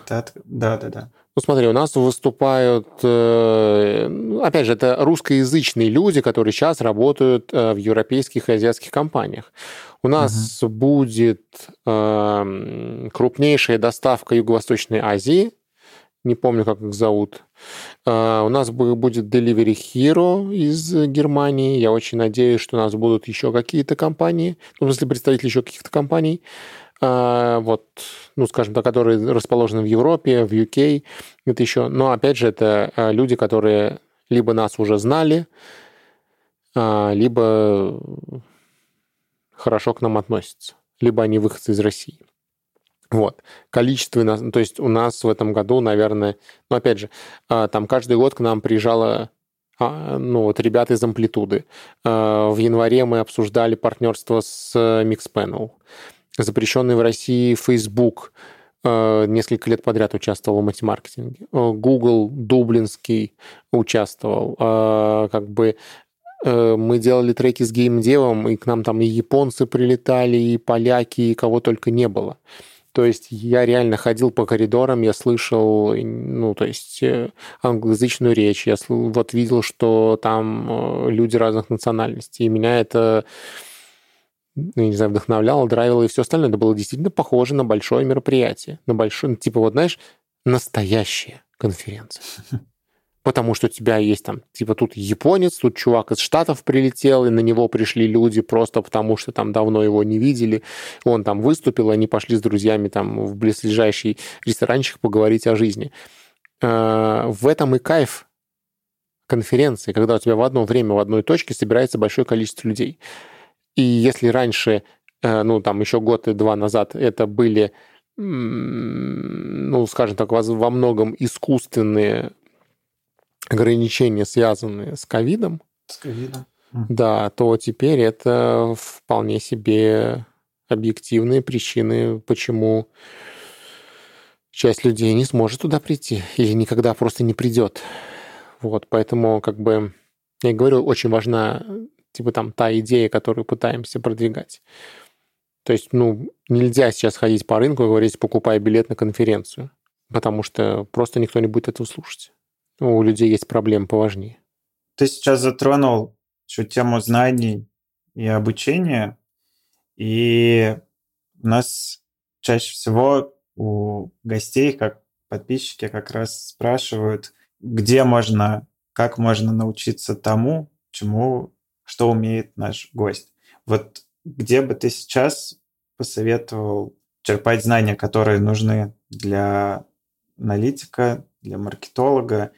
Speaker 1: Да, да, да.
Speaker 2: Ну, смотри, у нас выступают, э, ну, опять же, это русскоязычные люди, которые сейчас работают э, в европейских и азиатских компаниях. У нас угу. будет э, крупнейшая доставка Юго-Восточной Азии не помню, как их зовут. У нас будет Delivery Hero из Германии. Я очень надеюсь, что у нас будут еще какие-то компании, ну, в смысле, представители еще каких-то компаний, вот, ну, скажем так, которые расположены в Европе, в UK, это еще. Но, опять же, это а, люди, которые либо нас уже знали, либо хорошо к нам относятся, либо они выходцы из России. Вот. Количество, то есть у нас в этом году, наверное, ну, опять же, а, там каждый год к нам приезжало а, ну, вот ребята из амплитуды. А, в январе мы обсуждали партнерство с Mixpanel. Запрещенный в России Facebook несколько лет подряд участвовал в мультимаркетинге. Google Дублинский участвовал. Как бы э, мы делали треки с геймдевом, и к нам там и японцы прилетали, и поляки, и кого только не было. То есть я реально ходил по коридорам, я слышал, ну, то есть э, англоязычную речь, я вот видел, что там э, люди разных национальностей, и меня это ну, не знаю, вдохновляло, драйвило и все остальное. Это было действительно похоже на большое мероприятие. На большое, типа, вот знаешь, настоящая конференция потому что у тебя есть там, типа, тут японец, тут чувак из Штатов прилетел, и на него пришли люди просто потому, что там давно его не видели. Он там выступил, они пошли с друзьями там в близлежащий ресторанчик поговорить о жизни. Э, в этом и кайф конференции, когда у тебя в одно время в одной точке собирается большое количество людей. И если раньше, э, ну, там еще год и два назад это были ну, скажем так, во многом искусственные ограничения, связанные с ковидом,
Speaker 1: с ковидом.
Speaker 2: Да, то теперь это вполне себе объективные причины, почему часть людей не сможет туда прийти или никогда просто не придет. Вот, поэтому, как бы, я говорю, очень важна, типа, там, та идея, которую пытаемся продвигать. То есть, ну, нельзя сейчас ходить по рынку и говорить, покупай билет на конференцию, потому что просто никто не будет этого слушать у людей есть проблемы поважнее.
Speaker 1: Ты сейчас затронул всю тему знаний и обучения, и у нас чаще всего у гостей, как подписчики, как раз спрашивают, где можно, как можно научиться тому, чему, что умеет наш гость. Вот где бы ты сейчас посоветовал черпать знания, которые нужны для аналитика, для маркетолога,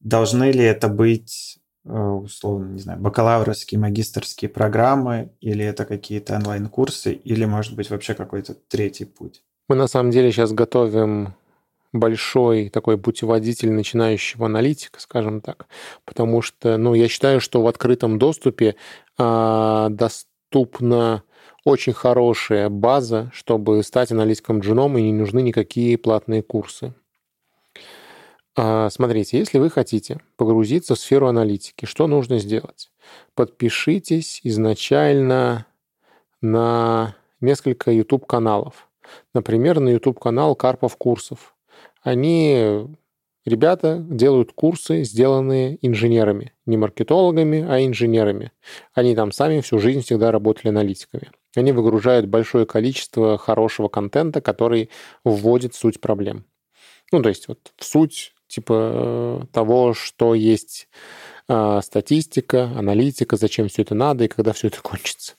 Speaker 1: Должны ли это быть, э, условно, не знаю, бакалаврские, магистрские программы, или это какие-то онлайн-курсы, или, может быть, вообще какой-то третий путь?
Speaker 2: Мы на самом деле сейчас готовим большой такой путеводитель начинающего аналитика, скажем так, потому что, ну, я считаю, что в открытом доступе а, доступна очень хорошая база, чтобы стать аналитиком джуном, и не нужны никакие платные курсы. А, смотрите, если вы хотите погрузиться в сферу аналитики, что нужно сделать? Подпишитесь изначально на несколько YouTube-каналов. Например, на YouTube-канал Карпов Курсов. Они, ребята, делают курсы, сделанные инженерами. Не маркетологами, а инженерами. Они там сами всю жизнь всегда работали аналитиками. Они выгружают большое количество хорошего контента, который вводит суть проблем. Ну, то есть вот в суть типа того, что есть э, статистика, аналитика, зачем все это надо и когда все это кончится.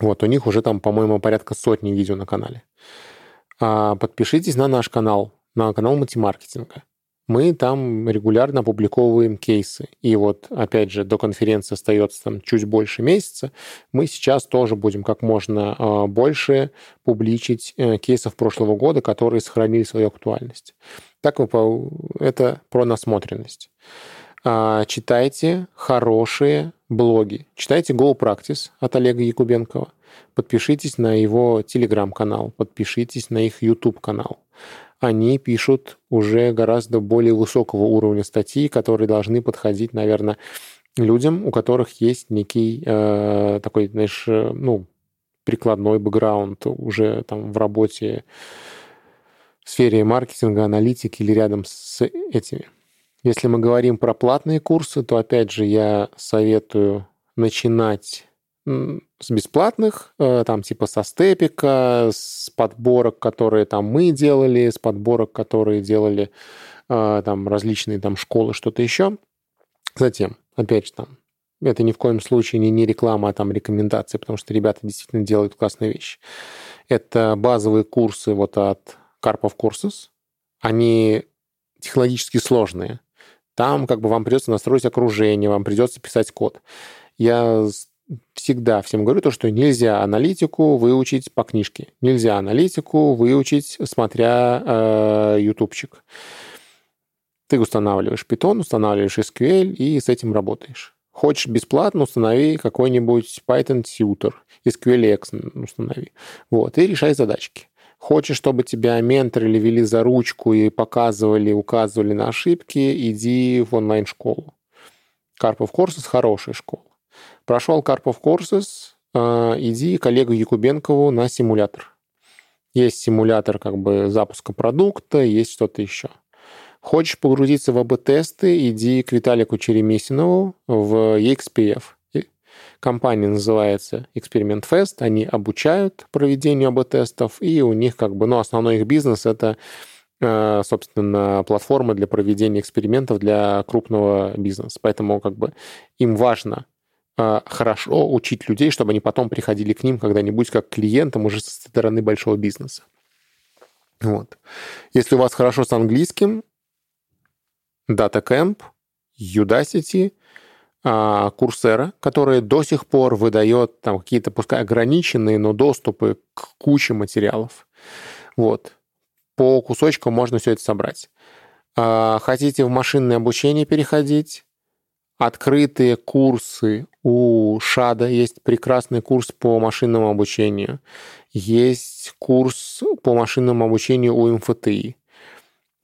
Speaker 2: Вот, у них уже там, по-моему, порядка сотни видео на канале. А подпишитесь на наш канал, на канал Матемаркетинга мы там регулярно опубликовываем кейсы. И вот, опять же, до конференции остается там чуть больше месяца. Мы сейчас тоже будем как можно а, больше публичить э, кейсов прошлого года, которые сохранили свою актуальность. Так это про насмотренность. А, читайте хорошие блоги. Читайте Go Practice от Олега Якубенкова. Подпишитесь на его телеграм-канал, подпишитесь на их YouTube-канал они пишут уже гораздо более высокого уровня статьи, которые должны подходить, наверное, людям, у которых есть некий э, такой, знаешь, э, ну, прикладной бэкграунд уже там в работе в сфере маркетинга, аналитики или рядом с этими. Если мы говорим про платные курсы, то опять же я советую начинать с бесплатных, э, там типа со степика, с подборок, которые там мы делали, с подборок, которые делали э, там различные там школы, что-то еще. Затем, опять же, там, это ни в коем случае не, не реклама, а там рекомендации, потому что ребята действительно делают классные вещи. Это базовые курсы вот от Карпов Курсус. Они технологически сложные. Там как бы вам придется настроить окружение, вам придется писать код. Я всегда всем говорю то, что нельзя аналитику выучить по книжке. Нельзя аналитику выучить, смотря э, ютубчик. Ты устанавливаешь Python, устанавливаешь SQL и с этим работаешь. Хочешь бесплатно, установи какой-нибудь Python Tutor, SQLX установи. Вот, и решай задачки. Хочешь, чтобы тебя менторили, вели за ручку и показывали, указывали на ошибки, иди в онлайн-школу. Карпов Курсус – хорошая школа. Прошел Карпов Courses, а, иди к Олегу Якубенкову на симулятор. Есть симулятор как бы запуска продукта, есть что-то еще. Хочешь погрузиться в АБ-тесты, иди к Виталику Черемисинову в EXPF. Компания называется Experiment Fest, они обучают проведению АБ-тестов, и у них как бы, ну, основной их бизнес — это, а, собственно, платформа для проведения экспериментов для крупного бизнеса. Поэтому как бы им важно хорошо учить людей, чтобы они потом приходили к ним когда-нибудь как клиентам уже со стороны большого бизнеса. Вот. Если у вас хорошо с английским, DataCamp, Udacity, Курсера, а, которая до сих пор выдает там какие-то, пускай ограниченные, но доступы к куче материалов. Вот. По кусочкам можно все это собрать. А, хотите в машинное обучение переходить? Открытые курсы. У ШАДа есть прекрасный курс по машинному обучению. Есть курс по машинному обучению у МФТИ.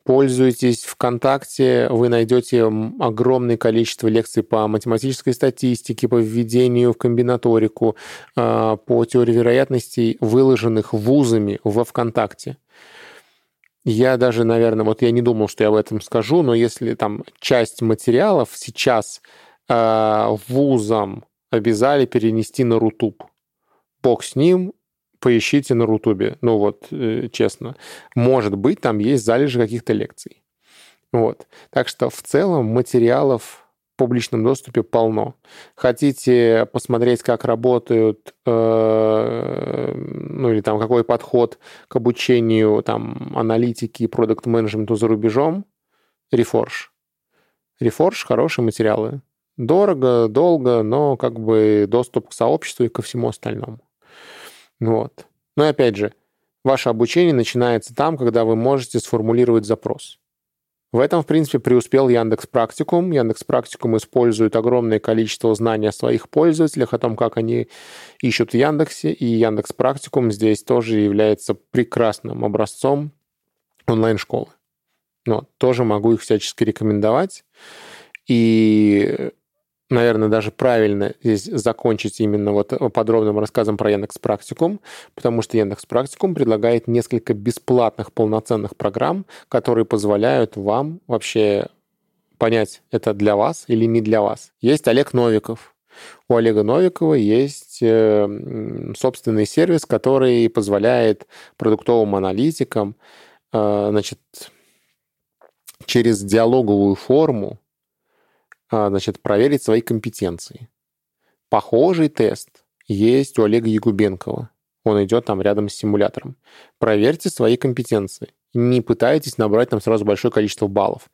Speaker 2: Пользуйтесь ВКонтакте, вы найдете огромное количество лекций по математической статистике, по введению в комбинаторику, а, по теории вероятностей, выложенных вузами во ВКонтакте. Я даже, наверное, вот я не думал, что я об этом скажу, но если там часть материалов сейчас э, вузам обязали перенести на Рутуб, бог с ним, поищите на Рутубе. Ну вот, э, честно. Может быть, там есть залежи каких-то лекций. Вот. Так что в целом материалов публичном доступе полно. Хотите посмотреть, как работают, э, ну или там какой подход к обучению там аналитики и продукт-менеджменту за рубежом, Reforge. Reforge — хорошие материалы. Дорого, долго, но как бы доступ к сообществу и ко всему остальному. Вот. Но опять же, ваше обучение начинается там, когда вы можете сформулировать запрос. В этом, в принципе, преуспел Яндекс Практикум. Яндекс Практикум использует огромное количество знаний о своих пользователях, о том, как они ищут в Яндексе, и Яндекс Практикум здесь тоже является прекрасным образцом онлайн-школы. Но тоже могу их всячески рекомендовать. И наверное, даже правильно здесь закончить именно вот подробным рассказом про Яндекс Практикум, потому что Яндекс Практикум предлагает несколько бесплатных полноценных программ, которые позволяют вам вообще понять, это для вас или не для вас. Есть Олег Новиков, У Олега Новикова есть э, собственный сервис, который позволяет продуктовым аналитикам э, значит, через диалоговую форму значит, проверить свои компетенции. Похожий тест есть у Олега Якубенкова. Он идет там рядом с симулятором. Проверьте свои компетенции. Не пытайтесь набрать там сразу большое количество баллов.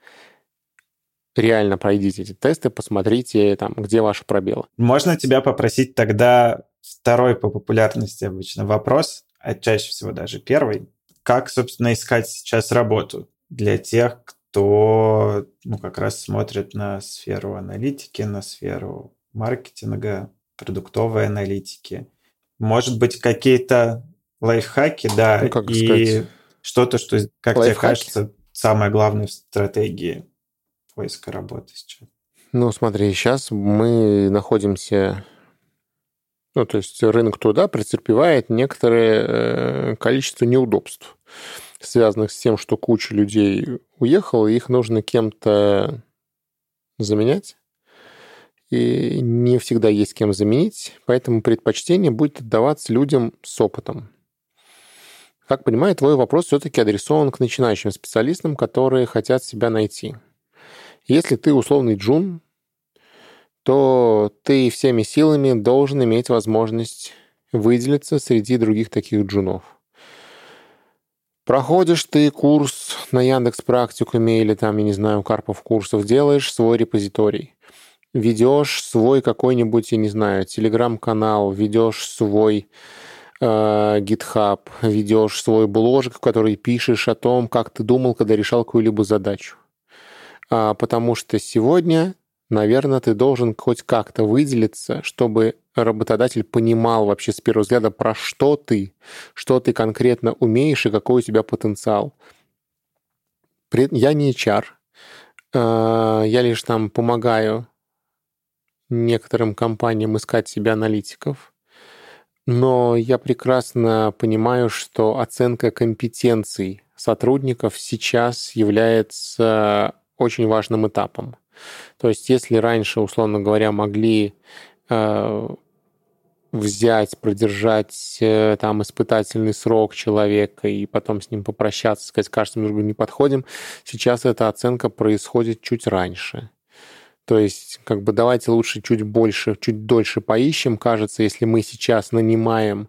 Speaker 2: Реально пройдите эти тесты, посмотрите, там, где ваши пробелы.
Speaker 1: Можно тебя попросить тогда второй по популярности обычно вопрос, а чаще всего даже первый. Как, собственно, искать сейчас работу для тех, кто ну, как раз смотрит на сферу аналитики, на сферу маркетинга, продуктовой аналитики. Может быть, какие-то лайфхаки, да,
Speaker 2: ну, как
Speaker 1: и
Speaker 2: сказать?
Speaker 1: что-то, что, как
Speaker 2: Лайфхаки?
Speaker 1: тебе кажется, самое главное в стратегии поиска работы сейчас.
Speaker 2: Ну, смотри, сейчас мы находимся... Ну, то есть рынок труда претерпевает некоторое э, количество неудобств, связанных с тем, что куча людей уехала, их нужно кем-то заменять. И не всегда есть кем заменить, поэтому предпочтение будет отдаваться людям с опытом. Как понимаю, твой вопрос все-таки адресован к начинающим специалистам, которые хотят себя найти. Если ты условный джун, то ты всеми силами должен иметь возможность выделиться среди других таких джунов. Проходишь ты курс на Яндекс Практикуме или там, я не знаю, Карпов курсов, делаешь свой репозиторий, ведешь свой какой-нибудь, я не знаю, телеграм-канал, ведешь свой э, GitHub, ведешь свой бложик, в который пишешь о том, как ты думал, когда решал какую-либо задачу. А, потому что сегодня, наверное, ты должен хоть как-то выделиться, чтобы работодатель понимал вообще с первого взгляда, про что ты, что ты конкретно умеешь и какой у тебя потенциал. Я не HR, а, я лишь там помогаю некоторым компаниям искать себе аналитиков, но я прекрасно понимаю, что оценка компетенций сотрудников сейчас является очень важным этапом. То есть если раньше, условно говоря, могли э, взять, продержать э, там испытательный срок человека и потом с ним попрощаться, сказать, кажется, мы не подходим, сейчас эта оценка происходит чуть раньше. То есть, как бы давайте лучше чуть больше, чуть дольше поищем. Кажется, если мы сейчас нанимаем,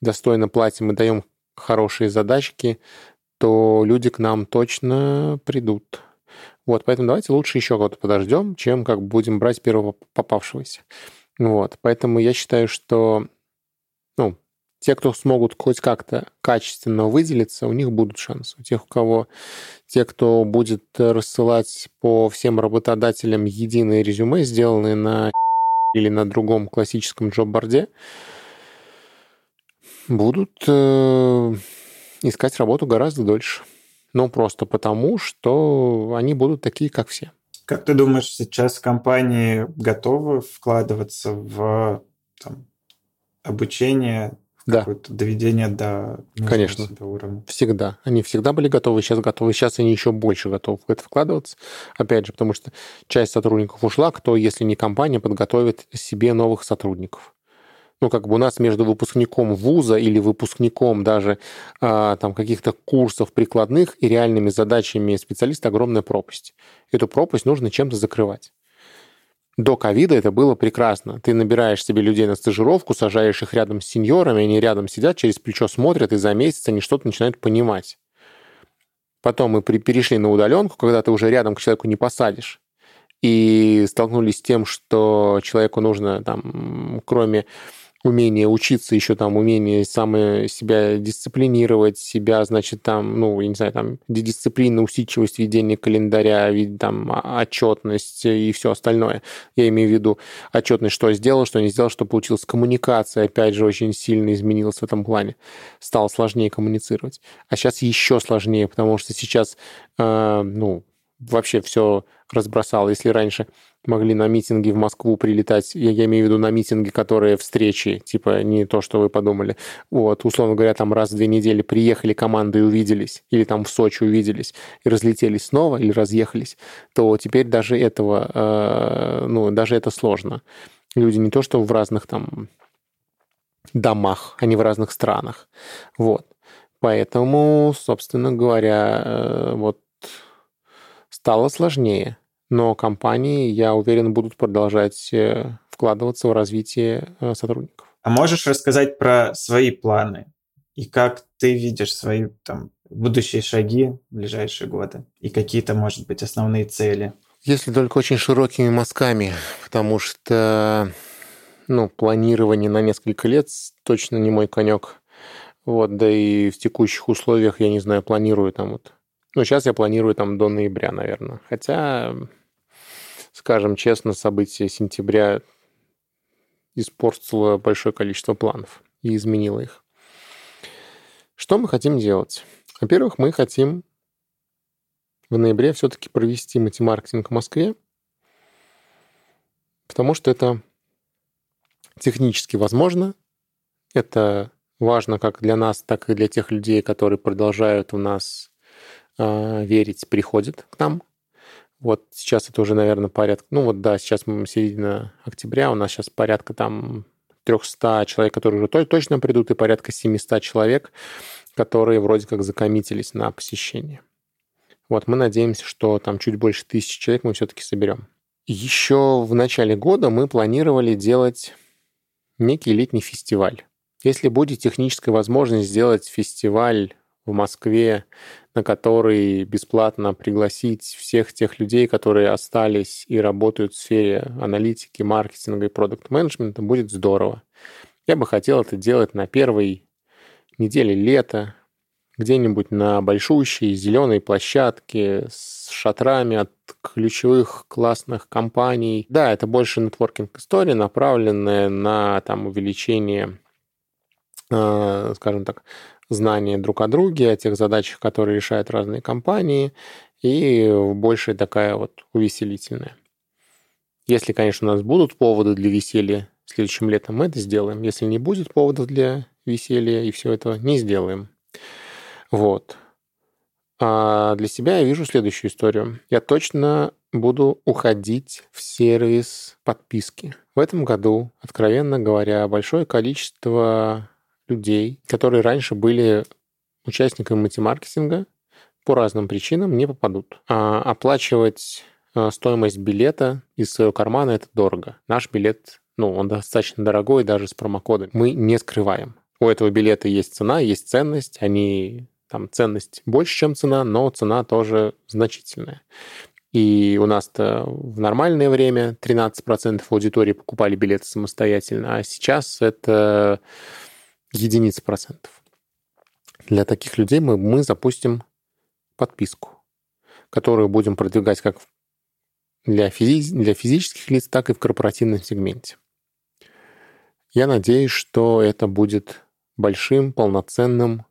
Speaker 2: достойно платим и даем хорошие задачки, то люди к нам точно придут. Вот, поэтому давайте лучше еще кого-то подождем, чем как будем брать первого попавшегося. Вот, поэтому я считаю, что ну, те, кто смогут хоть как-то качественно выделиться, у них будут шансы. У тех, у кого, те, кто будет рассылать по всем работодателям единые резюме, сделанные на или на другом классическом джоб-борде, будут э, искать работу гораздо дольше. Ну, просто потому, что они будут такие, как все.
Speaker 1: Как ты думаешь, сейчас компании готовы вкладываться в там, обучение, в
Speaker 2: Да.
Speaker 1: доведение до
Speaker 2: Конечно.
Speaker 1: уровня?
Speaker 2: Всегда. Они всегда были готовы, сейчас готовы. Сейчас они еще больше готовы в это вкладываться. Опять же, потому что часть сотрудников ушла, кто, если не компания, подготовит себе новых сотрудников. Ну, как бы у нас между выпускником вуза или выпускником даже а, там каких-то курсов прикладных и реальными задачами специалиста огромная пропасть. Эту пропасть нужно чем-то закрывать. До ковида это было прекрасно. Ты набираешь себе людей на стажировку, сажаешь их рядом с сеньорами, они рядом сидят, через плечо смотрят, и за месяц они что-то начинают понимать. Потом мы перешли на удаленку, когда ты уже рядом к человеку не посадишь. И столкнулись с тем, что человеку нужно, там, кроме умение учиться, еще там умение самое себя дисциплинировать, себя, значит, там, ну, я не знаю, там, дисциплина, усидчивость, ведение календаря, там, отчетность и все остальное. Я имею в виду отчетность, что сделал, что не сделал, что получилось. Коммуникация, опять же, очень сильно изменилась в этом плане. Стало сложнее коммуницировать. А сейчас еще сложнее, потому что сейчас, э, ну, вообще все разбросало. Если раньше могли на митинги в Москву прилетать, я, я имею в виду на митинги, которые встречи, типа не то, что вы подумали. Вот, условно говоря, там раз в две недели приехали команды и увиделись, или там в Сочи увиделись, и разлетелись снова, или разъехались, то теперь даже этого, э, ну, даже это сложно. Люди не то, что в разных там домах, они в разных странах. Вот. Поэтому, собственно говоря, э, вот стало сложнее. Но компании, я уверен, будут продолжать э, вкладываться в развитие э, сотрудников.
Speaker 1: А можешь рассказать про свои планы и как ты видишь свои там будущие шаги в ближайшие годы и какие-то, может быть, основные цели?
Speaker 2: Если только очень широкими мазками, потому что ну, планирование на несколько лет точно не мой конек. Вот, да и в текущих условиях, я не знаю, планирую там вот... Ну, сейчас я планирую там до ноября, наверное. Хотя, скажем честно, события сентября испортило большое количество планов и изменило их. Что мы хотим делать? Во-первых, мы хотим в ноябре все-таки провести мультимаркетинг в Москве, потому что это технически возможно. Это важно как для нас, так и для тех людей, которые продолжают в нас верить, приходят к нам. Вот сейчас это уже, наверное, порядка... Ну вот да, сейчас мы середина октября, у нас сейчас порядка там 300 человек, которые уже точно придут, и порядка 700 человек, которые вроде как закоммитились на посещение. Вот, мы надеемся, что там чуть больше тысячи человек мы все-таки соберем. Еще в начале года мы планировали делать некий летний фестиваль. Если будет техническая возможность сделать фестиваль в Москве, на который бесплатно пригласить всех тех людей, которые остались и работают в сфере аналитики, маркетинга и продукт-менеджмента, будет здорово. Я бы хотел это делать на первой неделе лета, где-нибудь на большущей зеленой площадке с шатрами от ключевых классных компаний. Да, это больше нетворкинг история, направленная на там, увеличение, э, скажем так, знания друг о друге, о тех задачах, которые решают разные компании, и больше такая вот увеселительная. Если, конечно, у нас будут поводы для веселья следующим летом, мы это сделаем. Если не будет поводов для веселья и все это, не сделаем. Вот. А для себя я вижу следующую историю. Я точно буду уходить в сервис подписки. В этом году, откровенно говоря, большое количество людей, которые раньше были участниками мультимаркетинга, по разным причинам не попадут. А оплачивать а, стоимость билета из своего кармана это дорого. Наш билет, ну, он достаточно дорогой даже с промокодом. Мы не скрываем. У этого билета есть цена, есть ценность, они там ценность больше, чем цена, но цена тоже значительная. И у нас-то в нормальное время 13% аудитории покупали билеты самостоятельно, а сейчас это единицы процентов. Для таких людей мы, мы запустим подписку, которую будем продвигать как для, физи- для физических лиц, так и в корпоративном сегменте. Я надеюсь, что это будет большим, полноценным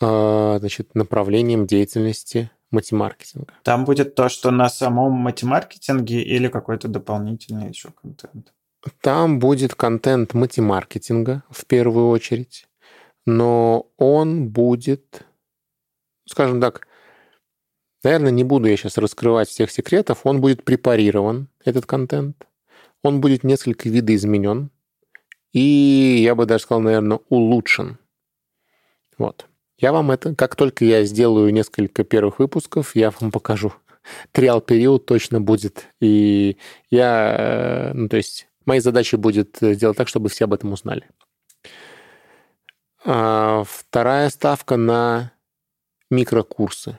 Speaker 2: а, значит, направлением деятельности матемаркетинга.
Speaker 1: Там будет то, что на самом матемаркетинге или какой-то дополнительный еще контент?
Speaker 2: Там будет контент матемаркетинга в первую очередь, но он будет, скажем так, наверное, не буду я сейчас раскрывать всех секретов, он будет препарирован, этот контент, он будет несколько видоизменен, и я бы даже сказал, наверное, улучшен. Вот. Я вам это, как только я сделаю несколько первых выпусков, я вам покажу. Триал период точно будет. И я, э, ну, то есть, моей задачей будет сделать так, чтобы все об этом узнали. А вторая ставка на микрокурсы.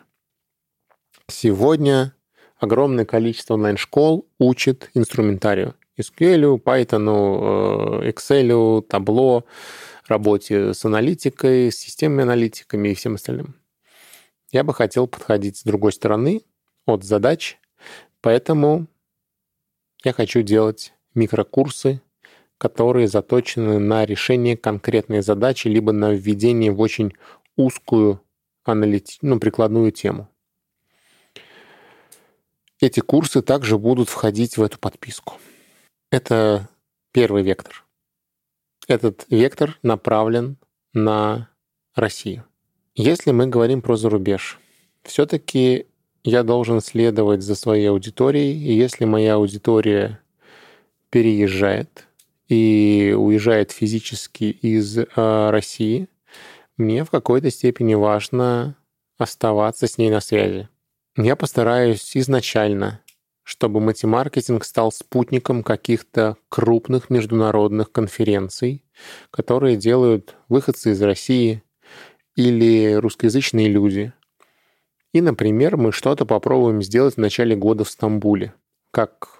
Speaker 2: Сегодня огромное количество онлайн-школ учит инструментарию. SQL, Python, э, Excel, Tableau, работе с аналитикой, с системными аналитиками и всем остальным. Я бы хотел подходить с другой стороны, от задач, поэтому я хочу делать микрокурсы, которые заточены на решение конкретной задачи, либо на введение в очень узкую аналити... ну, прикладную тему. Эти курсы также будут входить в эту подписку. Это первый вектор этот вектор направлен на Россию. Если мы говорим про зарубеж, все-таки я должен следовать за своей аудиторией, и если моя аудитория переезжает и уезжает физически из э, России, мне в какой-то степени важно оставаться с ней на связи. Я постараюсь изначально, чтобы матемаркетинг стал спутником каких-то крупных международных конференций, которые делают выходцы из России или русскоязычные люди. И, например, мы что-то попробуем сделать в начале года в Стамбуле, как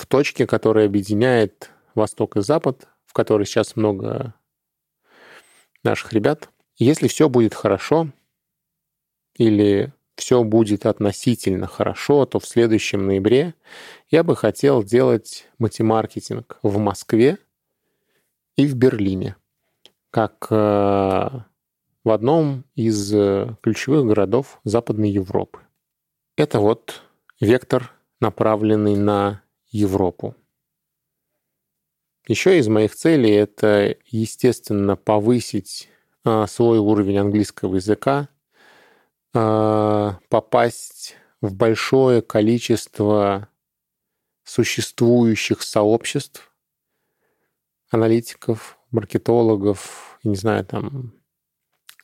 Speaker 2: в точке, которая объединяет Восток и Запад, в которой сейчас много наших ребят. Если все будет хорошо, или все будет относительно хорошо, то в следующем ноябре я бы хотел делать матемаркетинг в Москве и в Берлине, как э, в одном из э, ключевых городов Западной Европы. Это вот вектор, направленный на Европу. Еще из моих целей это, естественно, повысить э, свой уровень английского языка, а, попасть в большое количество существующих сообществ, аналитиков, маркетологов, не знаю, там,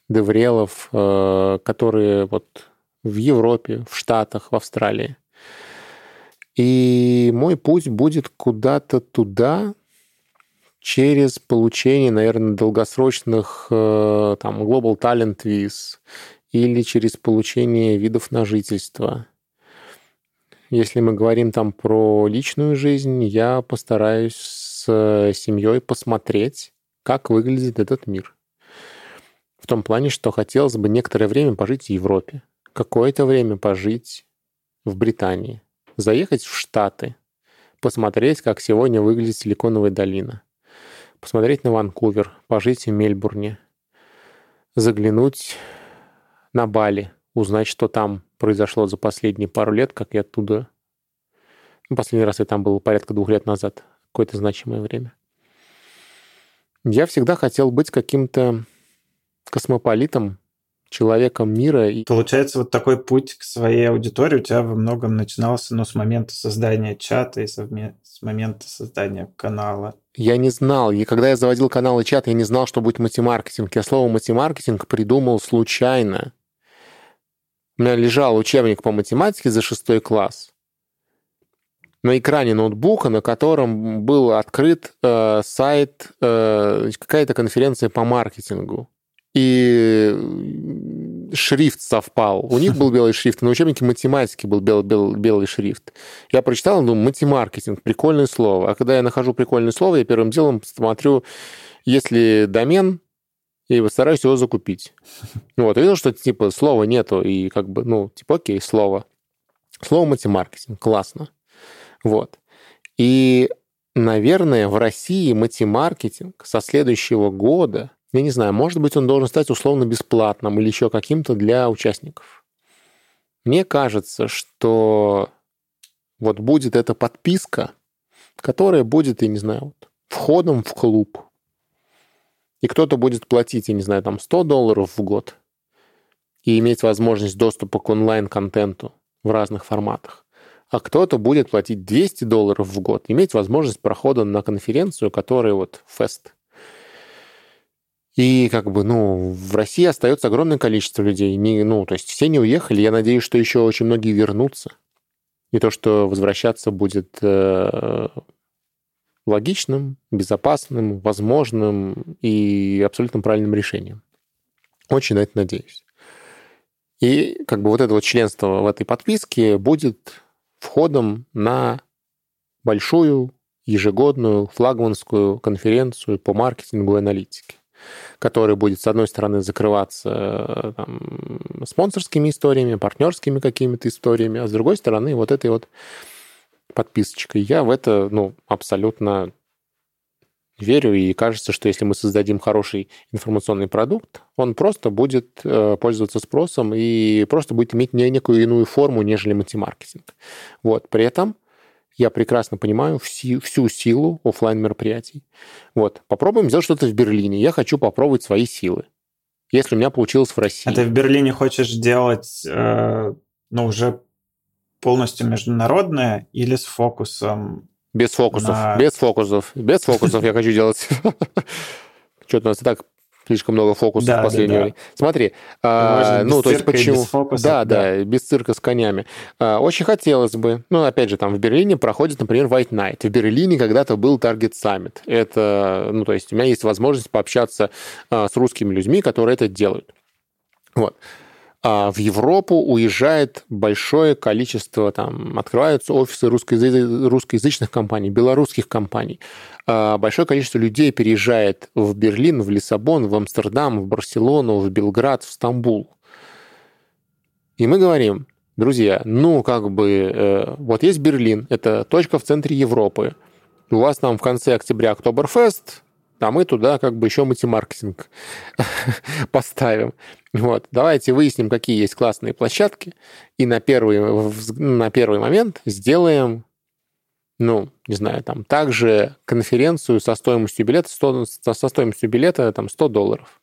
Speaker 2: деврелов, э, которые вот в Европе, в Штатах, в Австралии. И мой путь будет куда-то туда через получение, наверное, долгосрочных э, там Global Talent Viz или через получение видов на жительство. Если мы говорим там про личную жизнь, я постараюсь с семьей посмотреть, как выглядит этот мир. В том плане, что хотелось бы некоторое время пожить в Европе, какое-то время пожить в Британии, заехать в Штаты, посмотреть, как сегодня выглядит Силиконовая долина, посмотреть на Ванкувер, пожить в Мельбурне, заглянуть на Бали, узнать, что там произошло за последние пару лет, как я оттуда... Ну, последний раз я там был порядка двух лет назад, какое-то значимое время. Я всегда хотел быть каким-то космополитом, человеком мира.
Speaker 1: Получается, вот такой путь к своей аудитории у тебя во многом начинался ну, с момента создания чата и совме... с момента создания канала.
Speaker 2: Я не знал. И когда я заводил канал и чат, я не знал, что будет матемаркетинг. Я слово матемаркетинг придумал случайно. У меня лежал учебник по математике за шестой класс на экране ноутбука, на котором был открыт э, сайт, э, какая-то конференция по маркетингу. И шрифт совпал. У них был белый шрифт, на учебнике математики был бел, бел, белый шрифт. Я прочитал, думаю, матемаркетинг, прикольное слово. А когда я нахожу прикольное слово, я первым делом смотрю, если домен, и стараюсь его закупить. Вот, видел, что типа слова нету, и как бы, ну, типа, окей, слово. Слово матемаркетинг, классно. Вот. И, наверное, в России матемаркетинг со следующего года, я не знаю, может быть, он должен стать условно бесплатным или еще каким-то для участников. Мне кажется, что вот будет эта подписка, которая будет, я не знаю, вот, входом в клуб, и кто-то будет платить, я не знаю, там 100 долларов в год и иметь возможность доступа к онлайн-контенту в разных форматах, а кто-то будет платить 200 долларов в год, иметь возможность прохода на конференцию, которая вот фест. И как бы, ну, в России остается огромное количество людей. Не, ну, то есть все не уехали. Я надеюсь, что еще очень многие вернутся. И то, что возвращаться будет э, логичным, безопасным, возможным и абсолютно правильным решением. Очень на это надеюсь. И как бы вот это вот членство в этой подписке будет входом на большую ежегодную флагманскую конференцию по маркетингу и аналитике, которая будет, с одной стороны, закрываться там, спонсорскими историями, партнерскими какими-то историями, а с другой стороны, вот этой вот подписочкой. Я в это ну, абсолютно верю, и кажется, что если мы создадим хороший информационный продукт, он просто будет э, пользоваться спросом и просто будет иметь не некую иную форму, нежели мультимаркетинг. Вот. При этом я прекрасно понимаю всю, всю силу офлайн мероприятий. Вот. Попробуем сделать что-то в Берлине. Я хочу попробовать свои силы. Если у меня получилось в России.
Speaker 1: А ты в Берлине хочешь делать, э, ну, уже полностью международное или с фокусом
Speaker 2: Без фокусов, на... без фокусов, без фокусов я хочу делать. Что-то у нас и так слишком много фокусов да, в последнее да, да. время. Смотри, а, ну, то есть почему... Без фокусов, да, да, да, без цирка с конями. А, очень хотелось бы, ну, опять же, там в Берлине проходит, например, White Night. В Берлине когда-то был Target Summit. Это, ну, то есть у меня есть возможность пообщаться а, с русскими людьми, которые это делают. Вот. А в Европу уезжает большое количество, там, открываются офисы русскоязычных, компаний, белорусских компаний. А, большое количество людей переезжает в Берлин, в Лиссабон, в Амстердам, в Барселону, в Белград, в Стамбул. И мы говорим, друзья, ну, как бы, э, вот есть Берлин, это точка в центре Европы. У вас там в конце октября Октоберфест, а мы туда как бы еще мультимаркетинг поставим. Вот. Давайте выясним, какие есть классные площадки, и на первый, на первый момент сделаем ну, не знаю, там, также конференцию со стоимостью билета, 100, со стоимостью билета там 100 долларов.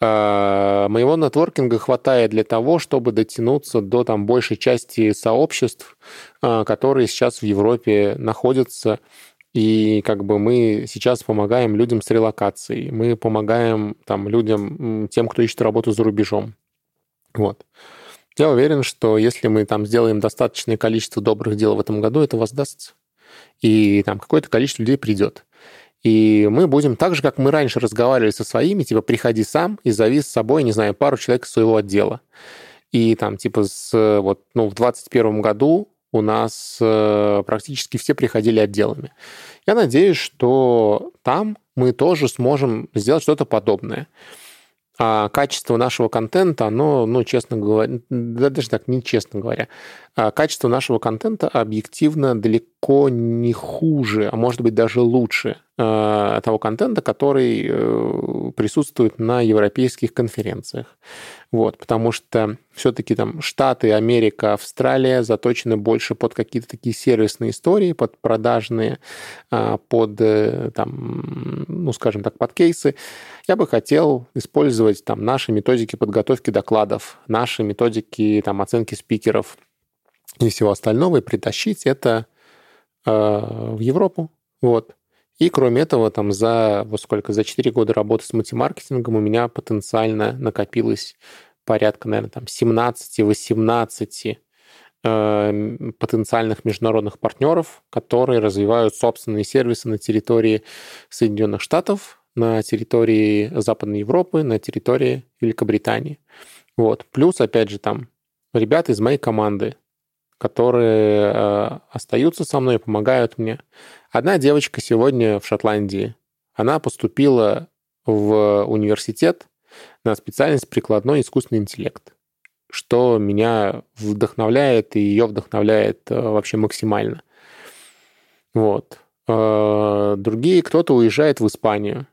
Speaker 2: А, моего нетворкинга хватает для того, чтобы дотянуться до там большей части сообществ, а, которые сейчас в Европе находятся. И как бы мы сейчас помогаем людям с релокацией, мы помогаем там людям, тем, кто ищет работу за рубежом. Вот. Я уверен, что если мы там сделаем достаточное количество добрых дел в этом году, это воздастся и там какое-то количество людей придет. И мы будем так же, как мы раньше разговаривали со своими, типа, приходи сам и зови с собой, не знаю, пару человек своего отдела. И там, типа, с, вот, ну, в 2021 году у нас э, практически все приходили отделами. Я надеюсь, что там мы тоже сможем сделать что-то подобное а качество нашего контента, оно, ну, честно говоря, да, даже так, не честно говоря, а качество нашего контента объективно далеко не хуже, а может быть даже лучше э, того контента, который э, присутствует на европейских конференциях. Вот, потому что все-таки там Штаты, Америка, Австралия заточены больше под какие-то такие сервисные истории, под продажные, э, под, там, ну, скажем так, под кейсы. Я бы хотел использовать там наши методики подготовки докладов, наши методики там оценки спикеров и всего остального и притащить это в Европу. Вот. И кроме этого, там за вот сколько, за 4 года работы с мультимаркетингом у меня потенциально накопилось порядка, наверное, там 17-18 э, потенциальных международных партнеров, которые развивают собственные сервисы на территории Соединенных Штатов, на территории Западной Европы, на территории Великобритании. Вот. Плюс, опять же, там ребята из моей команды, которые э, остаются со мной и помогают мне. Одна девочка сегодня в Шотландии. Она поступила в университет на специальность прикладной искусственный интеллект, что меня вдохновляет и ее вдохновляет э, вообще максимально. Вот. Э, другие, кто-то уезжает в Испанию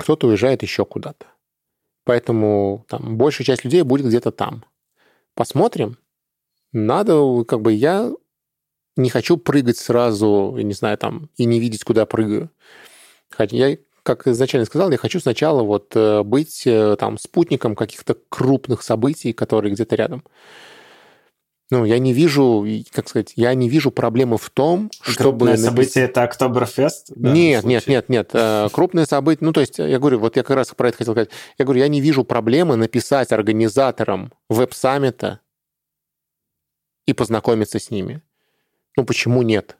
Speaker 2: кто-то уезжает еще куда-то. Поэтому там большая часть людей будет где-то там. Посмотрим. Надо, как бы я не хочу прыгать сразу, не знаю, там, и не видеть, куда прыгаю. Хотя я, как изначально сказал, я хочу сначала вот э, быть э, там спутником каких-то крупных событий, которые где-то рядом. Ну, я не вижу, как сказать, я не вижу проблемы в том, чтобы...
Speaker 1: Крупное событие — это Октоберфест?
Speaker 2: Нет, нет, нет, нет. Э, крупное событие... Ну, то есть, я говорю, вот я как раз про это хотел сказать. Я говорю, я не вижу проблемы написать организаторам веб-саммита и познакомиться с ними. Ну, почему нет?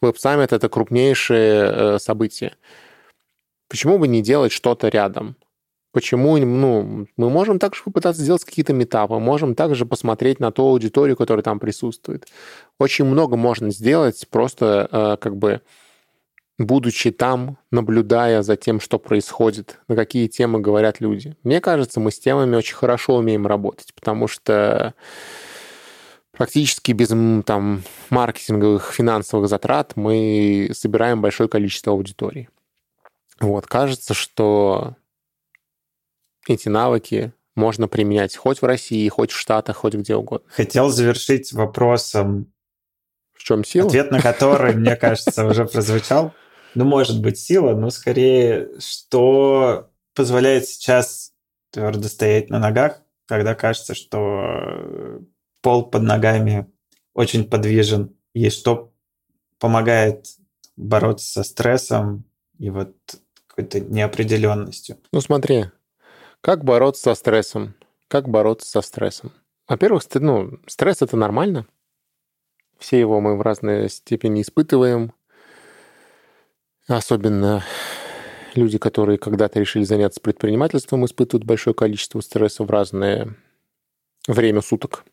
Speaker 2: Веб-саммит — это крупнейшее э, событие. Почему бы не делать что-то рядом? Почему, ну, мы можем также попытаться сделать какие-то метапы, можем также посмотреть на ту аудиторию, которая там присутствует. Очень много можно сделать, просто э, как бы будучи там, наблюдая за тем, что происходит, на какие темы говорят люди. Мне кажется, мы с темами очень хорошо умеем работать, потому что практически без там, маркетинговых, финансовых затрат мы собираем большое количество аудитории. Вот, кажется, что эти навыки можно применять хоть в России, хоть в Штатах, хоть где угодно.
Speaker 1: Хотел завершить вопросом,
Speaker 2: в чем сила?
Speaker 1: Ответ на который, мне кажется, уже прозвучал. Ну, может быть, сила, но скорее, что позволяет сейчас твердо стоять на ногах, когда кажется, что пол под ногами очень подвижен, есть что помогает бороться со стрессом и вот какой-то неопределенностью?
Speaker 2: Ну смотри, как бороться со стрессом? Как бороться со стрессом? Во-первых, ну, стресс это нормально. Все его мы в разной степени испытываем. Особенно люди, которые когда-то решили заняться предпринимательством, испытывают большое количество стресса в разное время суток.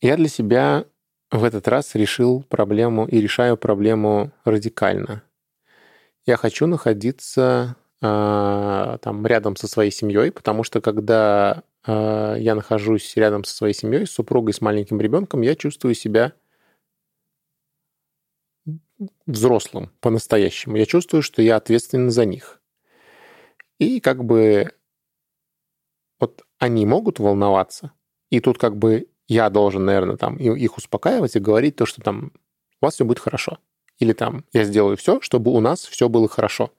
Speaker 2: Я для себя в этот раз решил проблему и решаю проблему радикально. Я хочу находиться э, там рядом со своей семьей, потому что когда э, я нахожусь рядом со своей семьей, с супругой, с маленьким ребенком, я чувствую себя взрослым по-настоящему. Я чувствую, что я ответственен за них. И как бы вот они могут волноваться, и тут как бы я должен, наверное, там их успокаивать и говорить то, что там у вас все будет хорошо. Или там я сделаю все, чтобы у нас все было хорошо.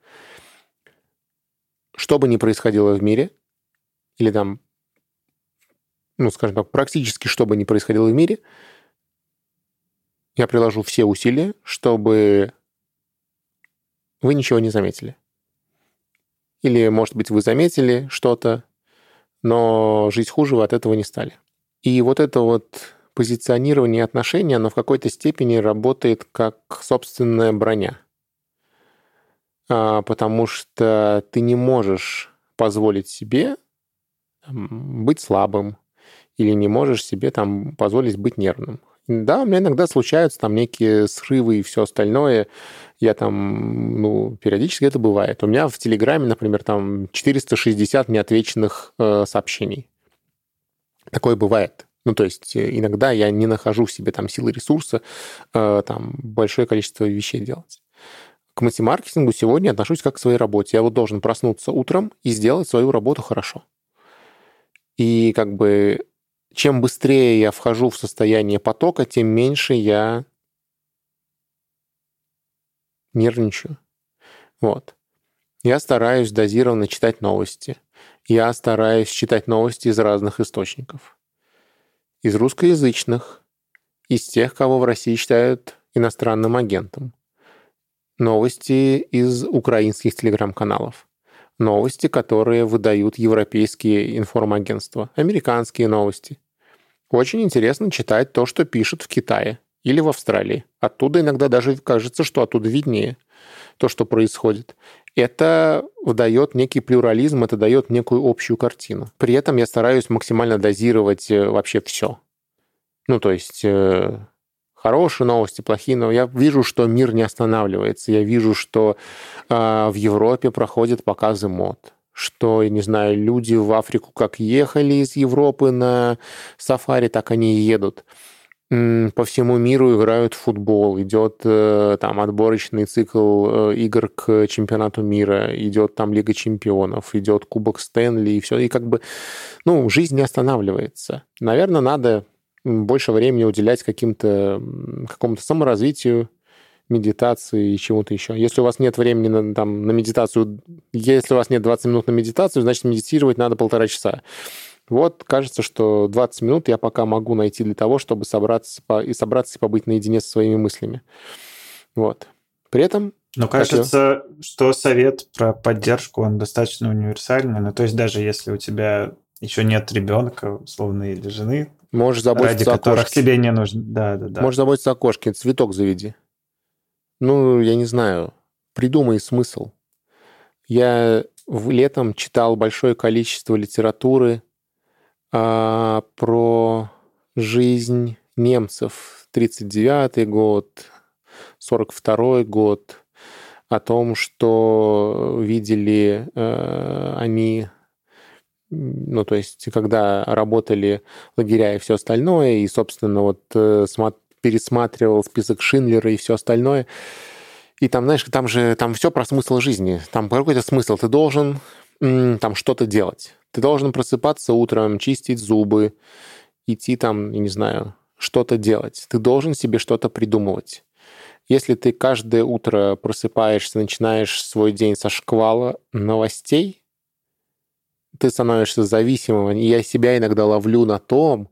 Speaker 2: Что бы ни происходило в мире, или там, ну, скажем так, практически что бы ни происходило в мире, я приложу все усилия, чтобы вы ничего не заметили. Или, может быть, вы заметили что-то, но жить хуже вы от этого не стали. И вот это вот позиционирование отношений, оно в какой-то степени работает как собственная броня. А, потому что ты не можешь позволить себе быть слабым или не можешь себе там позволить быть нервным. Да, у меня иногда случаются там некие срывы и все остальное. Я там, ну, периодически это бывает. У меня в Телеграме, например, там 460 неотвеченных э, сообщений. Такое бывает. Ну, то есть э, иногда я не нахожу в себе там силы ресурса, э, там большое количество вещей делать. К мультимаркетингу сегодня отношусь как к своей работе. Я вот должен проснуться утром и сделать свою работу хорошо. И как бы чем быстрее я вхожу в состояние потока, тем меньше я нервничаю. Вот. Я стараюсь дозированно читать новости. Я стараюсь читать новости из разных источников. Из русскоязычных, из тех, кого в России считают иностранным агентом. Новости из украинских телеграм-каналов новости, которые выдают европейские информагентства, американские новости. Очень интересно читать то, что пишут в Китае или в Австралии. Оттуда иногда даже кажется, что оттуда виднее то, что происходит. Это дает некий плюрализм, это дает некую общую картину. При этом я стараюсь максимально дозировать э, вообще все. Ну, то есть э, хорошие новости, плохие, но я вижу, что мир не останавливается. Я вижу, что э, в Европе проходят показы мод что, я не знаю, люди в Африку как ехали из Европы на сафари, так они и едут. По всему миру играют в футбол, идет э, там отборочный цикл э, игр к чемпионату мира, идет там Лига чемпионов, идет Кубок Стэнли и все. И как бы, ну, жизнь не останавливается. Наверное, надо больше времени уделять каким-то, какому-то саморазвитию, медитации и чему-то еще. Если у вас нет времени на, там, на медитацию, если у вас нет 20 минут на медитацию, значит, медитировать надо полтора часа. Вот кажется, что 20 минут я пока могу найти для того, чтобы собраться и собраться и побыть наедине со своими мыслями. Вот. При этом...
Speaker 1: Но кажется, я... что совет про поддержку, он достаточно универсальный. Ну, то есть даже если у тебя еще нет ребенка, условно, или жены,
Speaker 2: Можешь заботиться ради
Speaker 1: о которых кошке. тебе не нужно. Да, да, да.
Speaker 2: Можешь заботиться о кошке, цветок заведи. Ну, я не знаю, придумай смысл. Я в летом читал большое количество литературы а, про жизнь немцев. 39 год, 42 год, о том, что видели э, они ну, то есть, когда работали лагеря и все остальное, и, собственно, вот э, пересматривал список Шиндлера и все остальное. И там, знаешь, там же там все про смысл жизни. Там какой-то смысл. Ты должен там что-то делать. Ты должен просыпаться утром, чистить зубы, идти там, я не знаю, что-то делать. Ты должен себе что-то придумывать. Если ты каждое утро просыпаешься, начинаешь свой день со шквала новостей, ты становишься зависимым. И я себя иногда ловлю на том,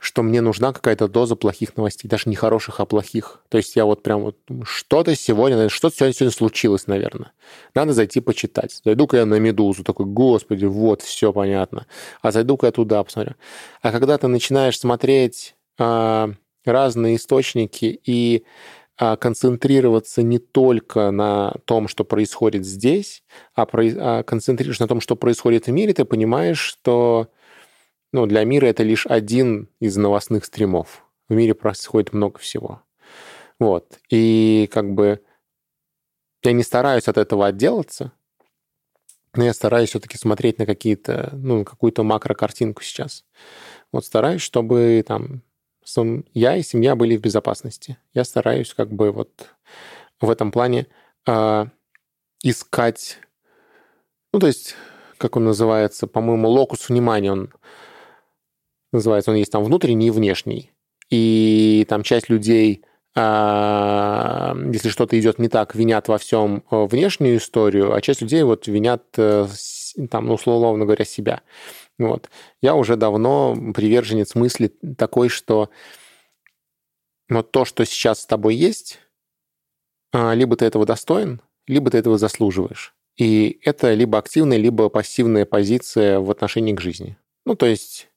Speaker 2: что мне нужна какая-то доза плохих новостей, даже не хороших, а плохих. То есть я вот прям вот что-то сегодня, что-то сегодня, сегодня случилось, наверное. Надо зайти почитать. Зайду-ка я на Медузу, такой, господи, вот, все понятно. А зайду-ка я туда посмотрю. А когда ты начинаешь смотреть а, разные источники и а, концентрироваться не только на том, что происходит здесь, а, про, а концентрируешься на том, что происходит в мире, ты понимаешь, что ну, для мира это лишь один из новостных стримов. В мире происходит много всего. Вот. И как бы я не стараюсь от этого отделаться, но я стараюсь все-таки смотреть на какие-то, ну, какую-то макрокартинку сейчас. Вот стараюсь, чтобы там я и семья были в безопасности. Я стараюсь как бы вот в этом плане э, искать, ну, то есть, как он называется, по-моему, локус внимания, он называется, он есть там внутренний и внешний. И там часть людей, а, если что-то идет не так, винят во всем э, внешнюю историю, а часть людей вот винят э, там, ну, условно говоря, себя. Вот. Я уже давно приверженец мысли такой, что вот то, что сейчас с тобой есть, а, либо ты этого достоин, либо ты этого заслуживаешь. И это либо активная, либо пассивная позиция в отношении к жизни. Ну, то есть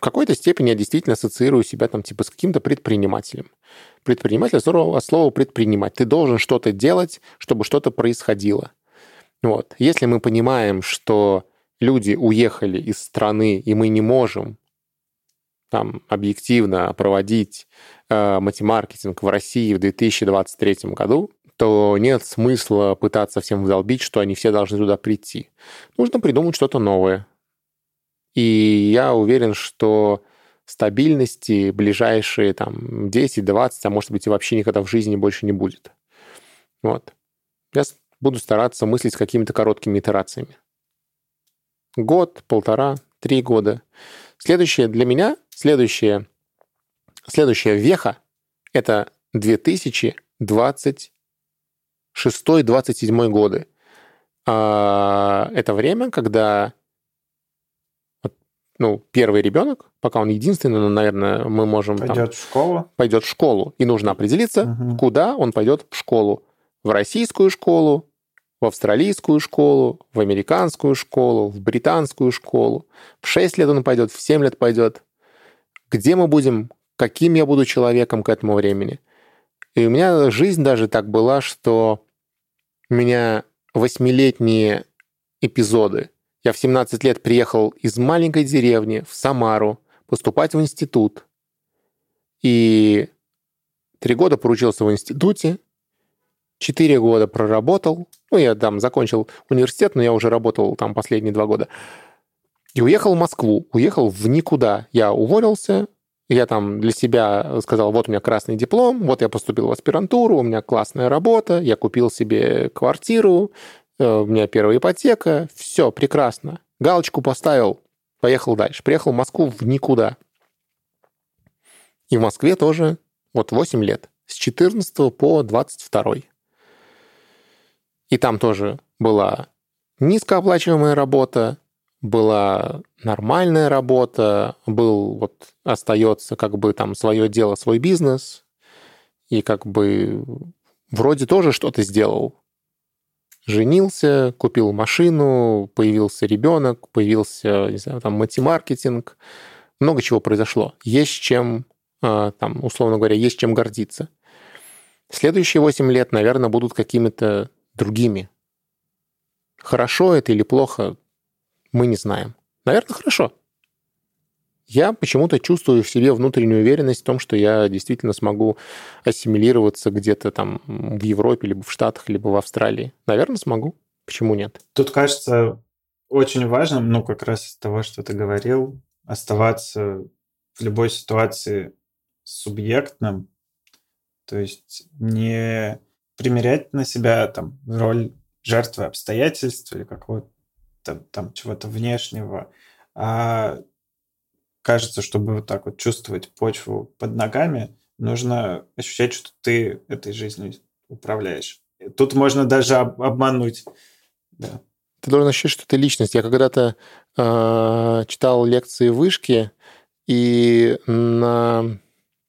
Speaker 2: в какой-то степени я действительно ассоциирую себя там типа с каким-то предпринимателем. Предприниматель от слова предпринимать. Ты должен что-то делать, чтобы что-то происходило. Вот. Если мы понимаем, что люди уехали из страны, и мы не можем там объективно проводить э, матемаркетинг в России в 2023 году, то нет смысла пытаться всем вдолбить, что они все должны туда прийти. Нужно придумать что-то новое. И я уверен, что стабильности ближайшие там 10-20, а может быть и вообще никогда в жизни больше не будет. Вот. Я буду стараться мыслить какими-то короткими итерациями. Год, полтора, три года. Следующее для меня, следующее, следующая веха — это 2026-2027 годы. А, это время, когда ну, первый ребенок, пока он единственный, ну, наверное, мы можем...
Speaker 1: Пойдет там, в школу.
Speaker 2: Пойдет в школу. И нужно определиться, угу. куда он пойдет в школу. В российскую школу, в австралийскую школу, в американскую школу, в британскую школу. В 6 лет он пойдет, в 7 лет пойдет. Где мы будем, каким я буду человеком к этому времени. И у меня жизнь даже так была, что у меня восьмилетние эпизоды я в 17 лет приехал из маленькой деревни в Самару поступать в институт. И три года поручился в институте, четыре года проработал. Ну, я там закончил университет, но я уже работал там последние два года. И уехал в Москву, уехал в никуда. Я уволился, я там для себя сказал, вот у меня красный диплом, вот я поступил в аспирантуру, у меня классная работа, я купил себе квартиру, у меня первая ипотека, все, прекрасно. Галочку поставил, поехал дальше. Приехал в Москву в никуда. И в Москве тоже вот 8 лет. С 14 по 22. И там тоже была низкооплачиваемая работа, была нормальная работа, был вот остается как бы там свое дело, свой бизнес, и как бы вроде тоже что-то сделал, женился, купил машину, появился ребенок, появился, не знаю, там, матемаркетинг. Много чего произошло. Есть чем, а, там, условно говоря, есть чем гордиться. Следующие 8 лет, наверное, будут какими-то другими. Хорошо это или плохо, мы не знаем. Наверное, хорошо я почему-то чувствую в себе внутреннюю уверенность в том, что я действительно смогу ассимилироваться где-то там в Европе, либо в Штатах, либо в Австралии. Наверное, смогу. Почему нет?
Speaker 1: Тут кажется очень важным, ну, как раз из того, что ты говорил, оставаться в любой ситуации субъектным, то есть не примерять на себя там роль жертвы обстоятельств или какого-то там чего-то внешнего, а кажется, чтобы вот так вот чувствовать почву под ногами, нужно ощущать, что ты этой жизнью управляешь. Тут можно даже об- обмануть. Да.
Speaker 2: Ты должен ощущать, что ты личность. Я когда-то э, читал лекции вышки, И на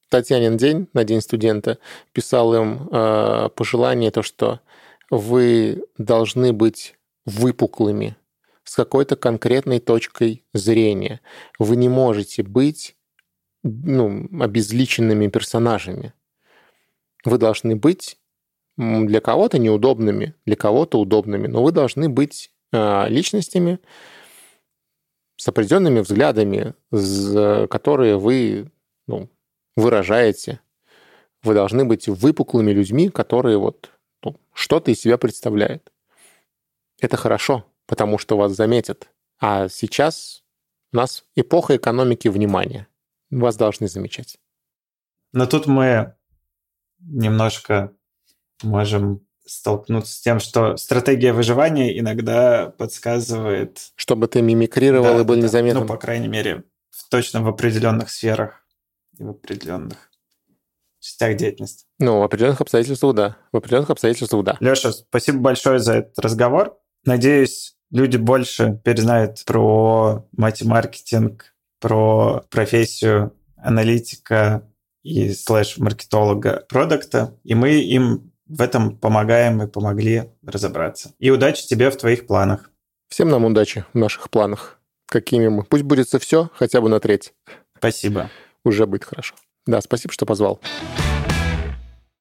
Speaker 2: Татьянин день, на День студента, писал им э, пожелание, то, что вы должны быть выпуклыми с какой-то конкретной точкой зрения. Вы не можете быть ну, обезличенными персонажами. Вы должны быть для кого-то неудобными, для кого-то удобными, но вы должны быть э, личностями с определенными взглядами, которые вы ну, выражаете. Вы должны быть выпуклыми людьми, которые вот ну, что-то из себя представляют. Это хорошо, потому что вас заметят. А сейчас у нас эпоха экономики внимания. Вас должны замечать.
Speaker 1: Но тут мы немножко можем столкнуться с тем, что стратегия выживания иногда подсказывает...
Speaker 2: Чтобы ты мимикрировал да, и был да, незаметным.
Speaker 1: Ну, по крайней мере, в, точно в определенных сферах и в определенных частях деятельности.
Speaker 2: Ну, в определенных обстоятельствах, да. В определенных обстоятельствах, да.
Speaker 1: Леша, спасибо большое за этот разговор. Надеюсь, люди больше перезнают про мати-маркетинг, про профессию аналитика и слэш-маркетолога продукта, и мы им в этом помогаем и помогли разобраться. И удачи тебе в твоих планах.
Speaker 2: Всем нам удачи в наших планах. Какими мы. Пусть будет все, хотя бы на треть.
Speaker 1: Спасибо.
Speaker 2: Уже будет хорошо. Да, спасибо, что позвал.